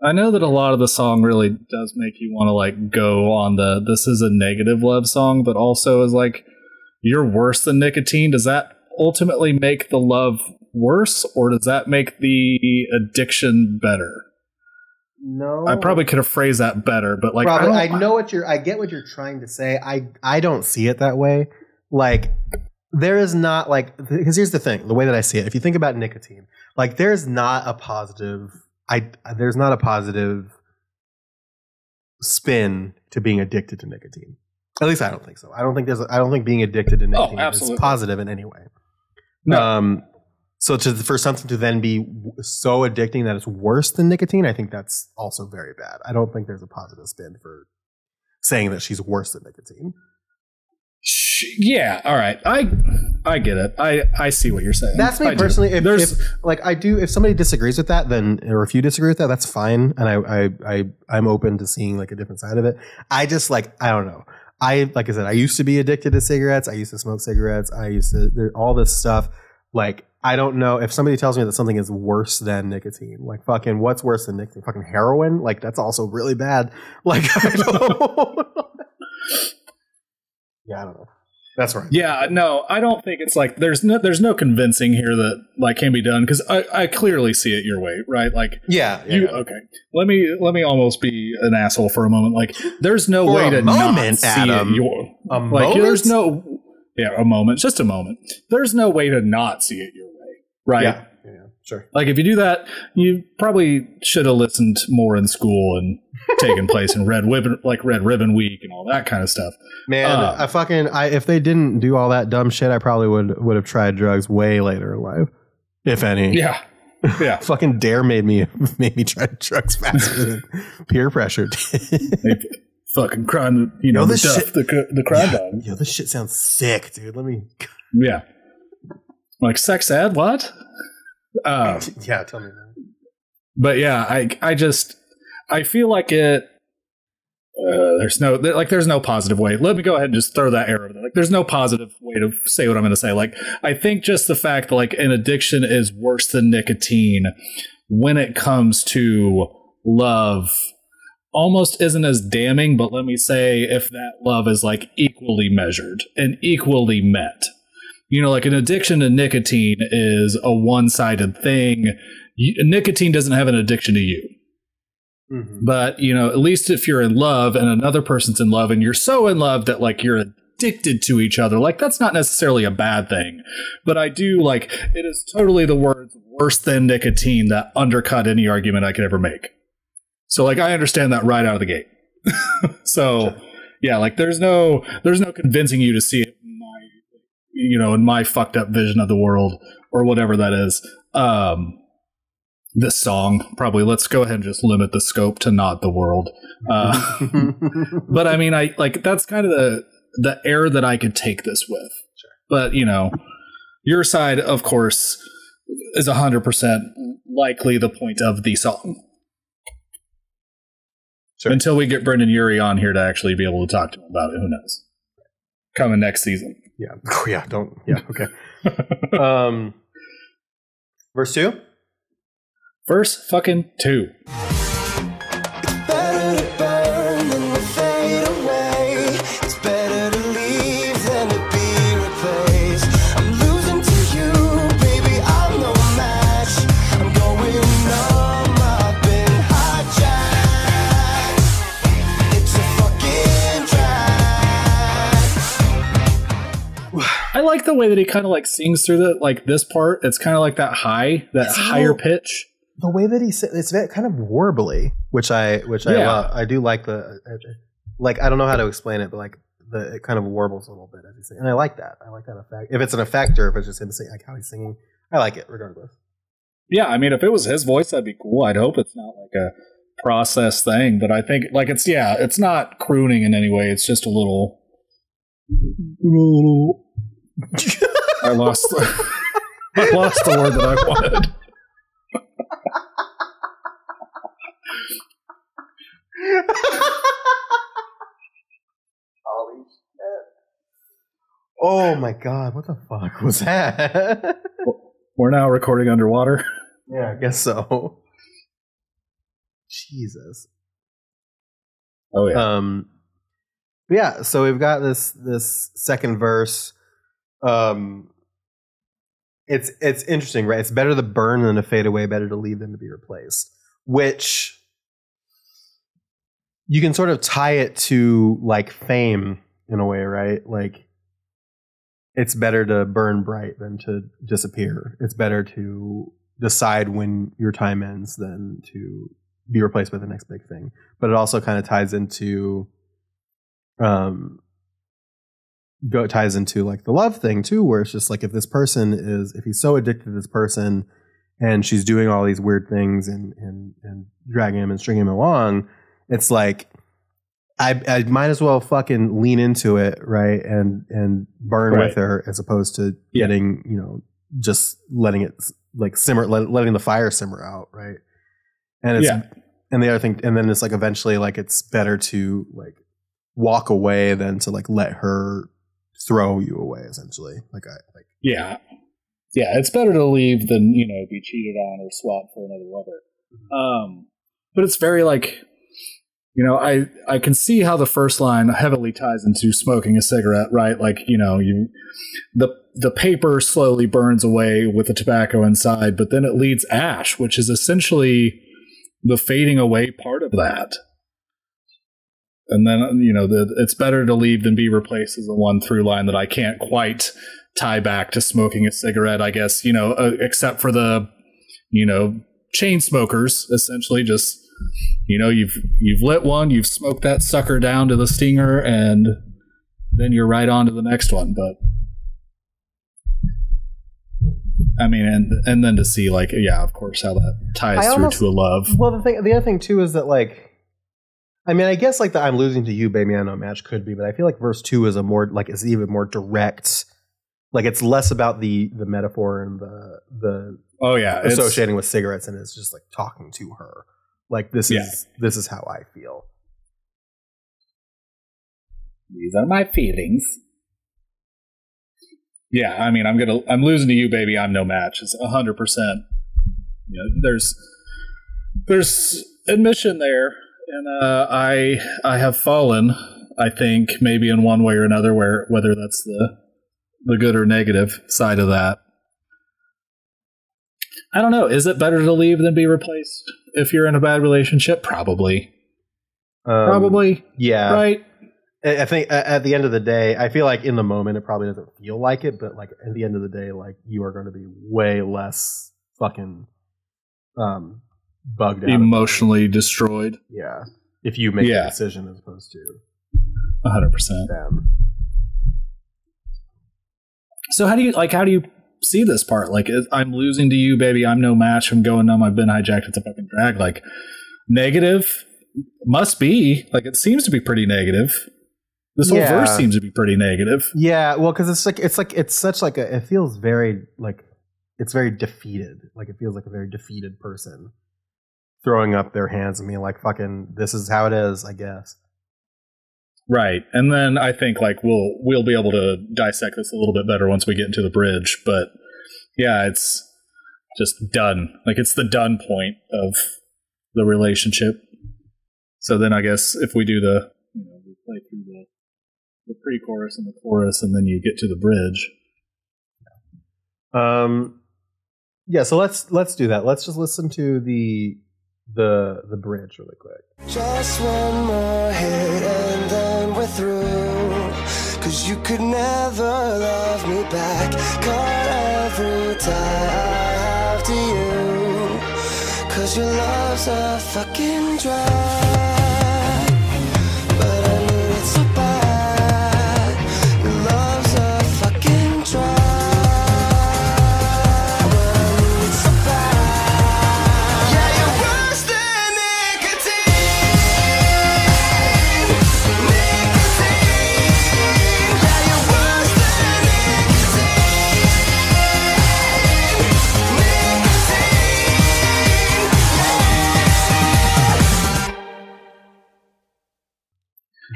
B: I know that a lot of the song really does make you want to like go on the this is a negative love song, but also is like you're worse than nicotine. Does that ultimately make the love worse, or does that make the addiction better?
A: No,
B: I probably could have phrased that better, but like
A: Probably, I,
B: I,
A: know what you're. I get what you're trying to say. I I don't see it that way. Like there is not like because here's the thing. The way that I see it, if you think about nicotine, like there's not a positive. I there's not a positive spin to being addicted to nicotine. At least I don't think so. I don't think there's. I don't think being addicted to nicotine is
B: Oh, absolutely.
A: positive in any way.
B: No.
A: Um, so to for something to then be so addicting that it's worse than nicotine, I think that's also very bad. I don't think there's a positive spin for saying that she's worse than nicotine.
B: Yeah, all right. I I get it. I I see what you're saying.
A: That's me
B: I
A: personally. If,
B: There's
A: if like I do, if somebody disagrees with that, then or if you disagree with that, that's fine, and I I I I'm open to seeing like a different side of it. I just like I don't know. I like I said, I used to be addicted to cigarettes. I used to smoke cigarettes. I used to there, all this stuff. Like I don't know if somebody tells me that something is worse than nicotine. Like fucking, what's worse than nicotine? Fucking heroin. Like that's also really bad. Like I don't. yeah, I don't know. That's right.
B: Yeah, no, I don't think it's like there's no there's no convincing here that like can be done because I, I clearly see it your way, right? Like
A: Yeah. yeah,
B: you
A: yeah.
B: okay. Let me let me almost be an asshole for a moment. Like there's no
A: For
B: way to
A: moment,
B: not see
A: Adam.
B: it your
A: A
B: like there's no yeah a moment just a moment. There's no way to not see it your way, right?
A: Yeah. yeah. Sure.
B: Like if you do that, you probably should have listened more in school and taken place in red ribbon like red ribbon week and all that kind of stuff.
A: Man,
B: Uh,
A: I fucking I if they didn't do all that dumb shit, I probably would would have tried drugs way later in life, if any.
B: Yeah, yeah.
A: fucking dare made me made me try drugs faster than peer pressure. did.
B: Fucking crime, you know,
A: Yo,
B: the
A: this shit-
B: the, the crime
A: yeah,
B: dog.
A: yo, this shit sounds sick, dude. Let me.
B: Yeah. Like sex ed, what? Uh,
A: yeah, tell me. Man.
B: but yeah, I I just I feel like it. Uh, there's no like there's no positive way. Let me go ahead and just throw that arrow. Like there's no positive way to say what I'm going to say. Like I think just the fact that like an addiction is worse than nicotine when it comes to love almost isn't as damning. But let me say if that love is like equally measured and equally met. You know, like an addiction to nicotine is a one sided thing. You, nicotine doesn't have an addiction to you.
A: Mm-hmm.
B: But, you know, at least if you're in love and another person's in love and you're so in love that like you're addicted to each other, like that's not necessarily a bad thing. But I do like it is totally the words worse than nicotine that undercut any argument I could ever make. So like I understand that right out of the gate. so yeah, like there's no there's no convincing you to see it in my you know, in my fucked up vision of the world or whatever that is. Um this song probably. Let's go ahead and just limit the scope to not the world. Uh, but i mean i like that's kind of the the air that i could take this with. But you know your side of course is 100% likely the point of the song
A: Sure.
B: Until we get Brendon Urie on here to actually be able to talk to him about it. Who knows? Coming next season.
A: Yeah. Oh, yeah. Don't. Yeah. Okay. um, verse two.
B: Verse fucking two. Like the way that he kind of like sings through the like this part. It's kind of like that high, that
A: It's
B: higher
A: little-
B: pitch.
A: The way that he said it's very, kind of warbly, which I which I
B: Yeah.
A: love. I do like the like I don't know how to explain it, but like the it kind of warbles a little bit as he sings, and I like that. I like that effect. If it's an effect or if it's just him singing, like how he's singing, I like it regardless.
B: Yeah, I mean, if it was his voice, that'd be cool. I'd hope it's not like a process thing, but I think like it's yeah, it's not crooning in any way. It's just a little. little I lost. The, I lost the word that I wanted.
A: Holy shit! Oh my god, what the fuck was that?
B: We're now recording underwater.
A: yeah, I guess so. Jesus.
B: Oh yeah.
A: Um, yeah. So we've got this this second verse. Um, it's it's interesting, right? It's better to burn than to fade away. Better to leave than to be replaced. Which you can sort of tie it to like fame in a way, right? Like it's better to burn bright than to disappear. It's better to decide when your time ends than to be replaced by the next big thing. But it also kind of ties into um go ties into like the love thing too, where it's just like if this person is if he's so addicted to this person and she's doing all these weird things and and and dragging him and stringing him along, it's like I I might as well fucking lean into it, right? And and burn
B: Right.
A: with her as opposed to
B: Yeah.
A: getting, you know, just letting it like simmer let, letting the fire simmer out, right? And it's
B: Yeah.
A: and the other thing and then it's like eventually like it's better to like walk away than to like let her throw you away essentially. Like I like
B: Yeah. Yeah, it's better to leave than, you know, be cheated on or swapped for another lover. Um, but it's very like, you know, I, I can see how the first line heavily ties into smoking a cigarette, right? Like, you know, you, the, the paper slowly burns away with the tobacco inside, but then it leads ash, which is essentially the fading away part of that. And then, you know, the, it's better to leave than be replaced as the one through line that I can't quite tie back to smoking a cigarette, I guess, you know, uh, except for the, you know, chain smokers, essentially just, you know, you've, you've lit one, you've smoked that sucker down to the stinger, and then you're right on to the next one. But, I mean, and, and then to see, like, yeah, of course, how that ties
A: I
B: through
A: almost-
B: to a love.
A: Well, the thing, the other thing too is that like, I mean, I guess like the "I'm losing to you, baby, I know" match could be, but I feel like verse two is a more like is even more direct. Like it's less about the the metaphor and the the
B: Oh, yeah.
A: associating with cigarettes, and it's just like talking to her. Like this
B: Yeah.
A: is this is how I feel.
B: These are my feelings. Yeah, I mean, I'm gonna, I'm losing to you, baby. I'm no match. It's hundred percent. You know, there's, there's admission there, and uh, I, I have fallen. I think maybe in one way or another, where whether that's the, the good or negative side of that. I don't know. Is it better to leave than be replaced if you're in a bad relationship? Probably.
A: Um,
B: Probably.
A: yeah.
B: right.
A: I I think at the end of the day, I feel like in the moment it probably doesn't feel like it, but like at the end of the day, like you are going to be way less fucking um bugged out.
B: Emotionally destroyed.
A: Yeah. If you make
B: Yeah.
A: the decision as opposed to
B: hundred percent. So how do you like? How do you see this part? Like, I'm losing to you, baby. I'm no match. I'm going numb. I've been hijacked. It's a fucking drag. Like, negative must be like it seems to be pretty negative. This whole
A: Yeah.
B: verse seems to be pretty negative.
A: Yeah, well, because it's like it's like it's such like a it feels very like it's very defeated. Like it feels like a very defeated person throwing up their hands and being like, "Fucking, this is how it is," I guess.
B: Right. And then I think like we'll we'll be able to dissect this a little bit better once we get into the bridge, but yeah, it's just done. Like it's the done point of the relationship. So then I guess if we do the you know, we play through the the pre-chorus and the chorus and then you get to the bridge.
A: Um, yeah. So let's let's do that. Let's just listen to the the the bridge really quick.
C: Just one more hit and then we're through. Cause you could never love me back. Cut every tie I have to you. Cause your love's a fucking drag.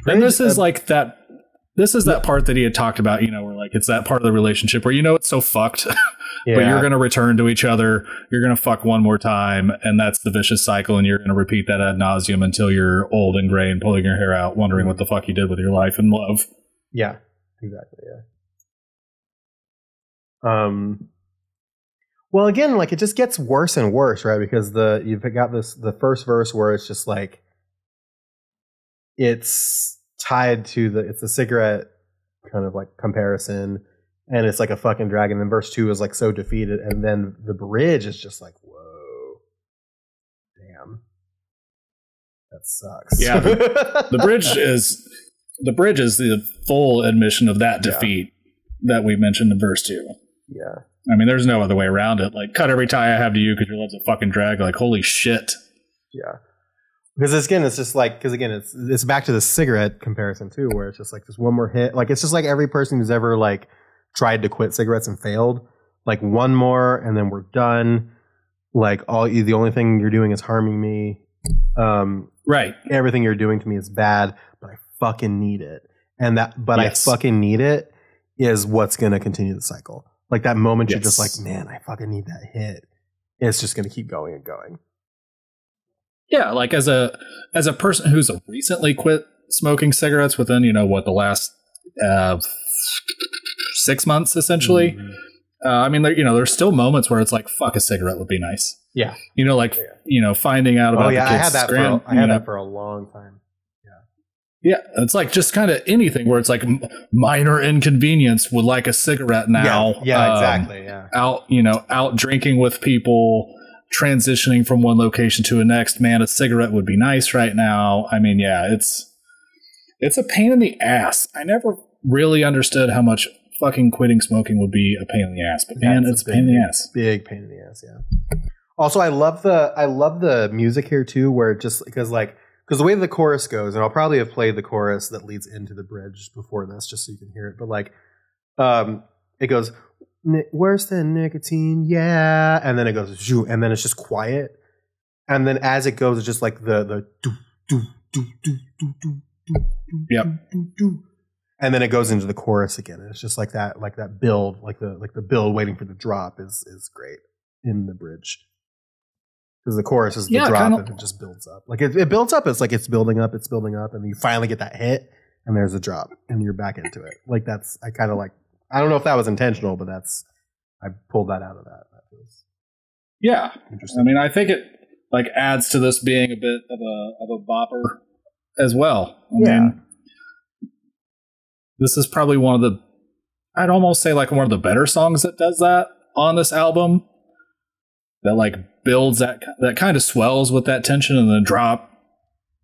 B: And this is like that this is that part that he had talked about, you know, where like it's that part of the relationship where you know it's so fucked, but you're going to return to each other. You're going to fuck one more time, and that's the vicious cycle. And you're going to repeat that ad nauseum until you're old and gray and pulling your hair out, wondering what the fuck you did with your life and love.
A: Yeah, exactly. Yeah. Um. Well, again, like it just gets worse and worse, right? Because the you've got this the first verse where it's just like it's tied to the it's a cigarette kind of like comparison, and it's like a fucking dragon. And verse two is like so defeated, and then the bridge is just like whoa, damn, that sucks.
B: Yeah, The bridge is the bridge is the full admission of that
A: Yeah.
B: defeat that we mentioned in verse two.
A: yeah.
B: I mean, there's no other way around it. Like, cut every tie I have to you because your love's a fucking drag. Like, holy shit.
A: Yeah. Because again, it's just like because again, it's it's back to the cigarette comparison too, where it's just like just one more hit. Like it's just like every person who's ever like tried to quit cigarettes and failed, like one more and then we're done. Like all you, the only thing you're doing is harming me. Um,
B: Right.
A: everything you're doing to me is bad, but I fucking need it. And that, but
B: Yes.
A: I fucking need it is what's going to continue the cycle. Like that moment you're just like, man, I fucking need that hit. It's just going to keep going and going.
B: Yeah, like as a as a person who's recently quit smoking cigarettes within, you know, what the last uh, six months, essentially.
A: Mhm.
B: Uh, I mean, there, you know, there's still moments where it's like, fuck, a cigarette would be nice.
A: Yeah.
B: You know, like
A: Yeah.
B: you know, finding out about
A: Oh yeah,
B: the
A: I had that. For,
B: scram-
A: a- I
B: you
A: had
B: know.
A: that for a long time.
B: Yeah, Yeah. it's like just kind of anything where it's like minor inconvenience would like a cigarette now.
A: yeah, yeah,
B: Um,
A: exactly. Yeah,
B: Out, you know, out drinking with people, transitioning from one location to a next. Man, a cigarette would be nice right now. I mean, yeah, it's it's a pain in the ass. I never really understood how much fucking quitting smoking would be a pain in the ass, but man,
A: That's
B: it's a pain in the ass.
A: big pain in the ass. Yeah. Also, I love the I love the music here too, where it just because like because the way the chorus goes, and I'll probably have played the chorus that leads into the bridge before this, just so you can hear it. But like, um, it goes "Ni- worse than nicotine, yeah, and then it goes "Zhoo," and then it's just quiet, and then as it goes, it's just like the the do do do do do do do
B: Yep.
A: do do and then it goes into the chorus again and it's just like that like that build like the like the build waiting for the drop is is great in the bridge. Because the chorus is the
B: Yeah,
A: drop
B: kinda-
A: and it just builds up. Like it, it builds up it's like it's building up it's building up and you finally get that hit and there's a drop and you're back into it. Like that's i kind of like i don't know if that was intentional but that's i pulled that out of that that was
B: Yeah,
A: interesting
B: I mean, I think it like adds to this being a bit of a of a bopper as well. I
A: Yeah.
B: mean, this is probably one of the I'd almost say like one of the better songs that does that on this album. That like builds that that kind of swells with that tension and then drop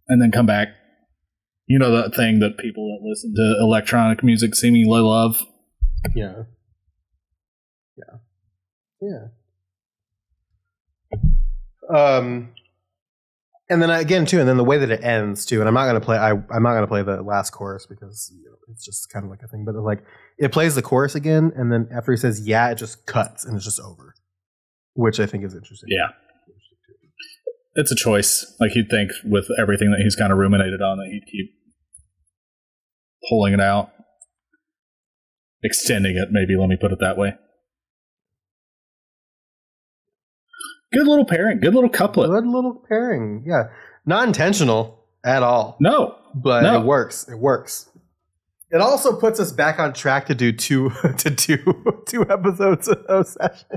B: and then come back. You know that thing that people that listen to electronic music seemingly love.
A: Yeah. Yeah. Yeah. Um and then again too and then the way that it ends too and i'm not going to play I, i'm not going to play the last chorus because you know, it's just kind of like a thing but like it plays the chorus again and then after he says yeah it just cuts and it's just over which i think is interesting.
B: Yeah. it's a choice. Like he'd think with everything that he's kind of ruminated on that he'd keep pulling it out, extending it. Maybe let me put it that way. Good little pairing. Good little couplet.
A: Good little pairing. Yeah. Not intentional at all.
B: No,
A: but
B: No.
A: it works. It works. It also puts us back on track to do two to do two episodes of session.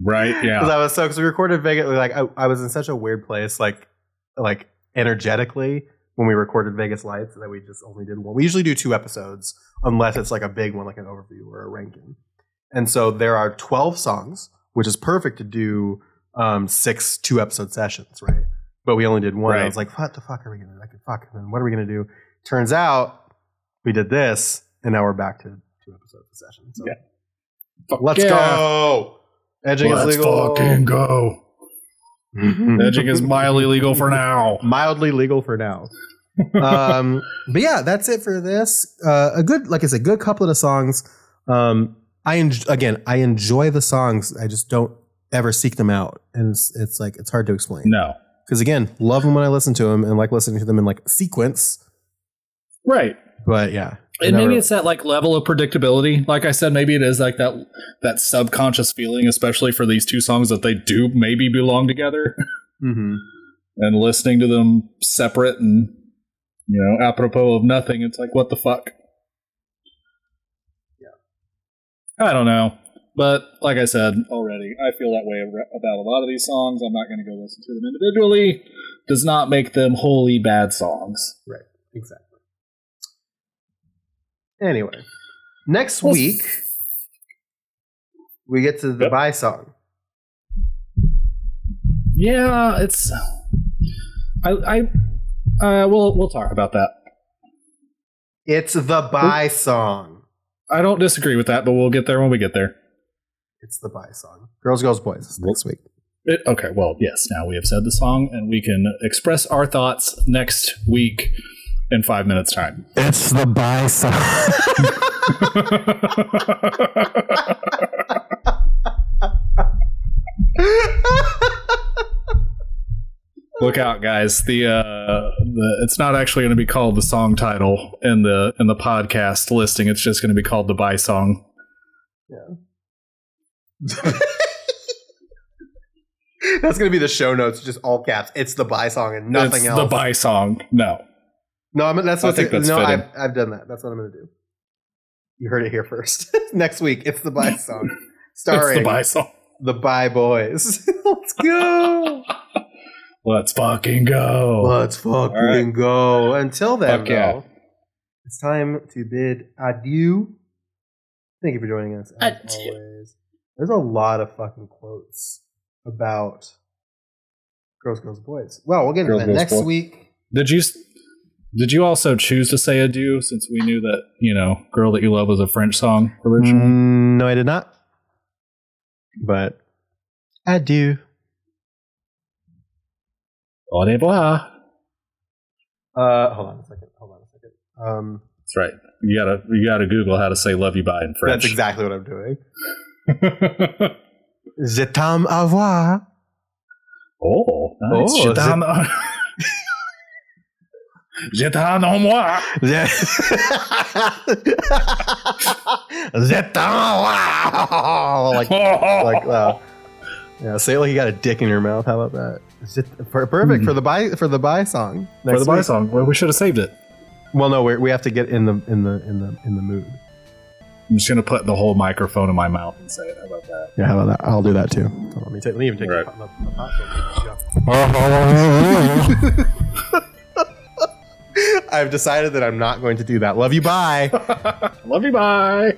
B: right? yeah.
A: Because I was so because we recorded Vegas. Like I, I was in such a weird place, like like energetically when we recorded Vegas Lights that we just only did one. We usually do two episodes unless it's like a big one, like an overview or a ranking. And so there are twelve songs, which is perfect to do um, six two episode sessions, right? But we only did one. I was like, what the fuck are we gonna like? Fuck. And then what are we gonna do? Turns out we did this, and now we're back to two episodes of session. So
B: Fuck
A: let's
B: yeah.
A: go. Edging is
B: Let's
A: legal.
B: fucking go. Edging is mildly legal for now.
A: mildly legal for now. um, but yeah, that's it for this. Uh, a good, like I said, good couplet of songs. Um, I en- again, I enjoy the songs. I just don't ever seek them out, and it's it's like it's hard to explain.
B: No,
A: Because again, love them when I listen to them, and like listening to them in like sequence.
B: right.
A: But yeah,
B: And maybe it's that like level of predictability. Like I said, maybe it is like that that subconscious feeling, especially for these two songs that they do maybe belong together,
A: Mhm.
B: and listening to them separate and you know apropos of nothing. It's like what the fuck. Yeah, I don't know, but like I said already, I feel that way about a lot of these songs. I'm not going to go listen to them individually. Does not make them wholly bad songs.
A: right, exactly. Anyway, next
B: Well,
A: week we get to the
B: Yep.
A: bye song.
B: Yeah, it's. I. I. Uh, we'll we'll talk about that.
A: It's the bye song.
B: I don't disagree with that, but we'll get there when we get there.
A: It's the bye song. Girls, girls, boys. It's next week.
B: It, okay, well, yes. Now we have said the song, and we can express our thoughts next week in five minutes' time.
A: It's the bye song.
B: Look out, guys! The uh, the it's not actually going to be called the song title in the in the podcast listing. It's just going to be called the "Bye Song." Yeah.
A: That's gonna be the show notes, just all caps. It's the bye song and nothing
B: It's
A: else.
B: The "Bye Song." No,
A: no, I'm, that's
B: I
A: what
B: think that's
A: no.
B: fitting.
A: I've, I've done that. That's what I'm gonna do. You heard it here first. Next week, it's the bye song,
B: it's
A: starring
B: the "Bye Song."
A: the bye boys. Let's go.
B: Let's fucking go.
A: Let's fucking
B: right.
A: go. Until then,
B: Fuck yeah.
A: it's time to bid adieu. Thank you for joining us. As
B: Adieu.
A: always. There's a lot of fucking quotes about girls, girls, boys. Well, we'll get into
B: Girls,
A: that
B: Girls,
A: next
B: Boys.
A: week.
B: Did you did you also choose to say adieu since we knew that you know "Girl That You Love" was a French song originally?
A: Mm, no, I did not. But adieu.
B: Au revoir.
A: Uh, hold on a second. Hold on a second. Um,
B: That's right. You gotta you gotta Google how to say "love you" bye in French.
A: that's exactly what I'm doing. Je t'aime au revoir.
B: oh, nice.
A: Oh,
B: Je t'aime- Je t'aime en moi.
A: Je Je t'aime. Wow. Like, like, wow. Yeah, say it like you got a dick in your mouth. How about that? Perfect hmm. for the buy for the buy song.
B: for the bye
A: week.
B: song. Well, we should have saved it.
A: Well, no, we're, we have to get in the in the in the in the mood.
B: I'm just gonna put the whole microphone in my mouth and say it. How about that?
A: Yeah, how about that? I'll do that too. Let me take. Let me even take
B: Right.
A: the, the, the filter. I've decided that I'm not going to do that. Love you. Bye.
B: love you. Bye.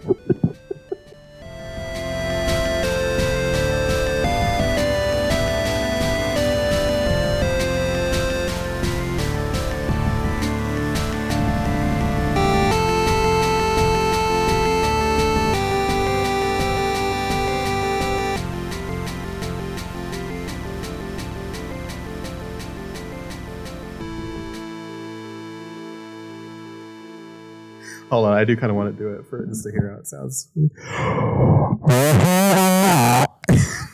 A: Hold on, I do kind of want to do it for just to hear how it sounds.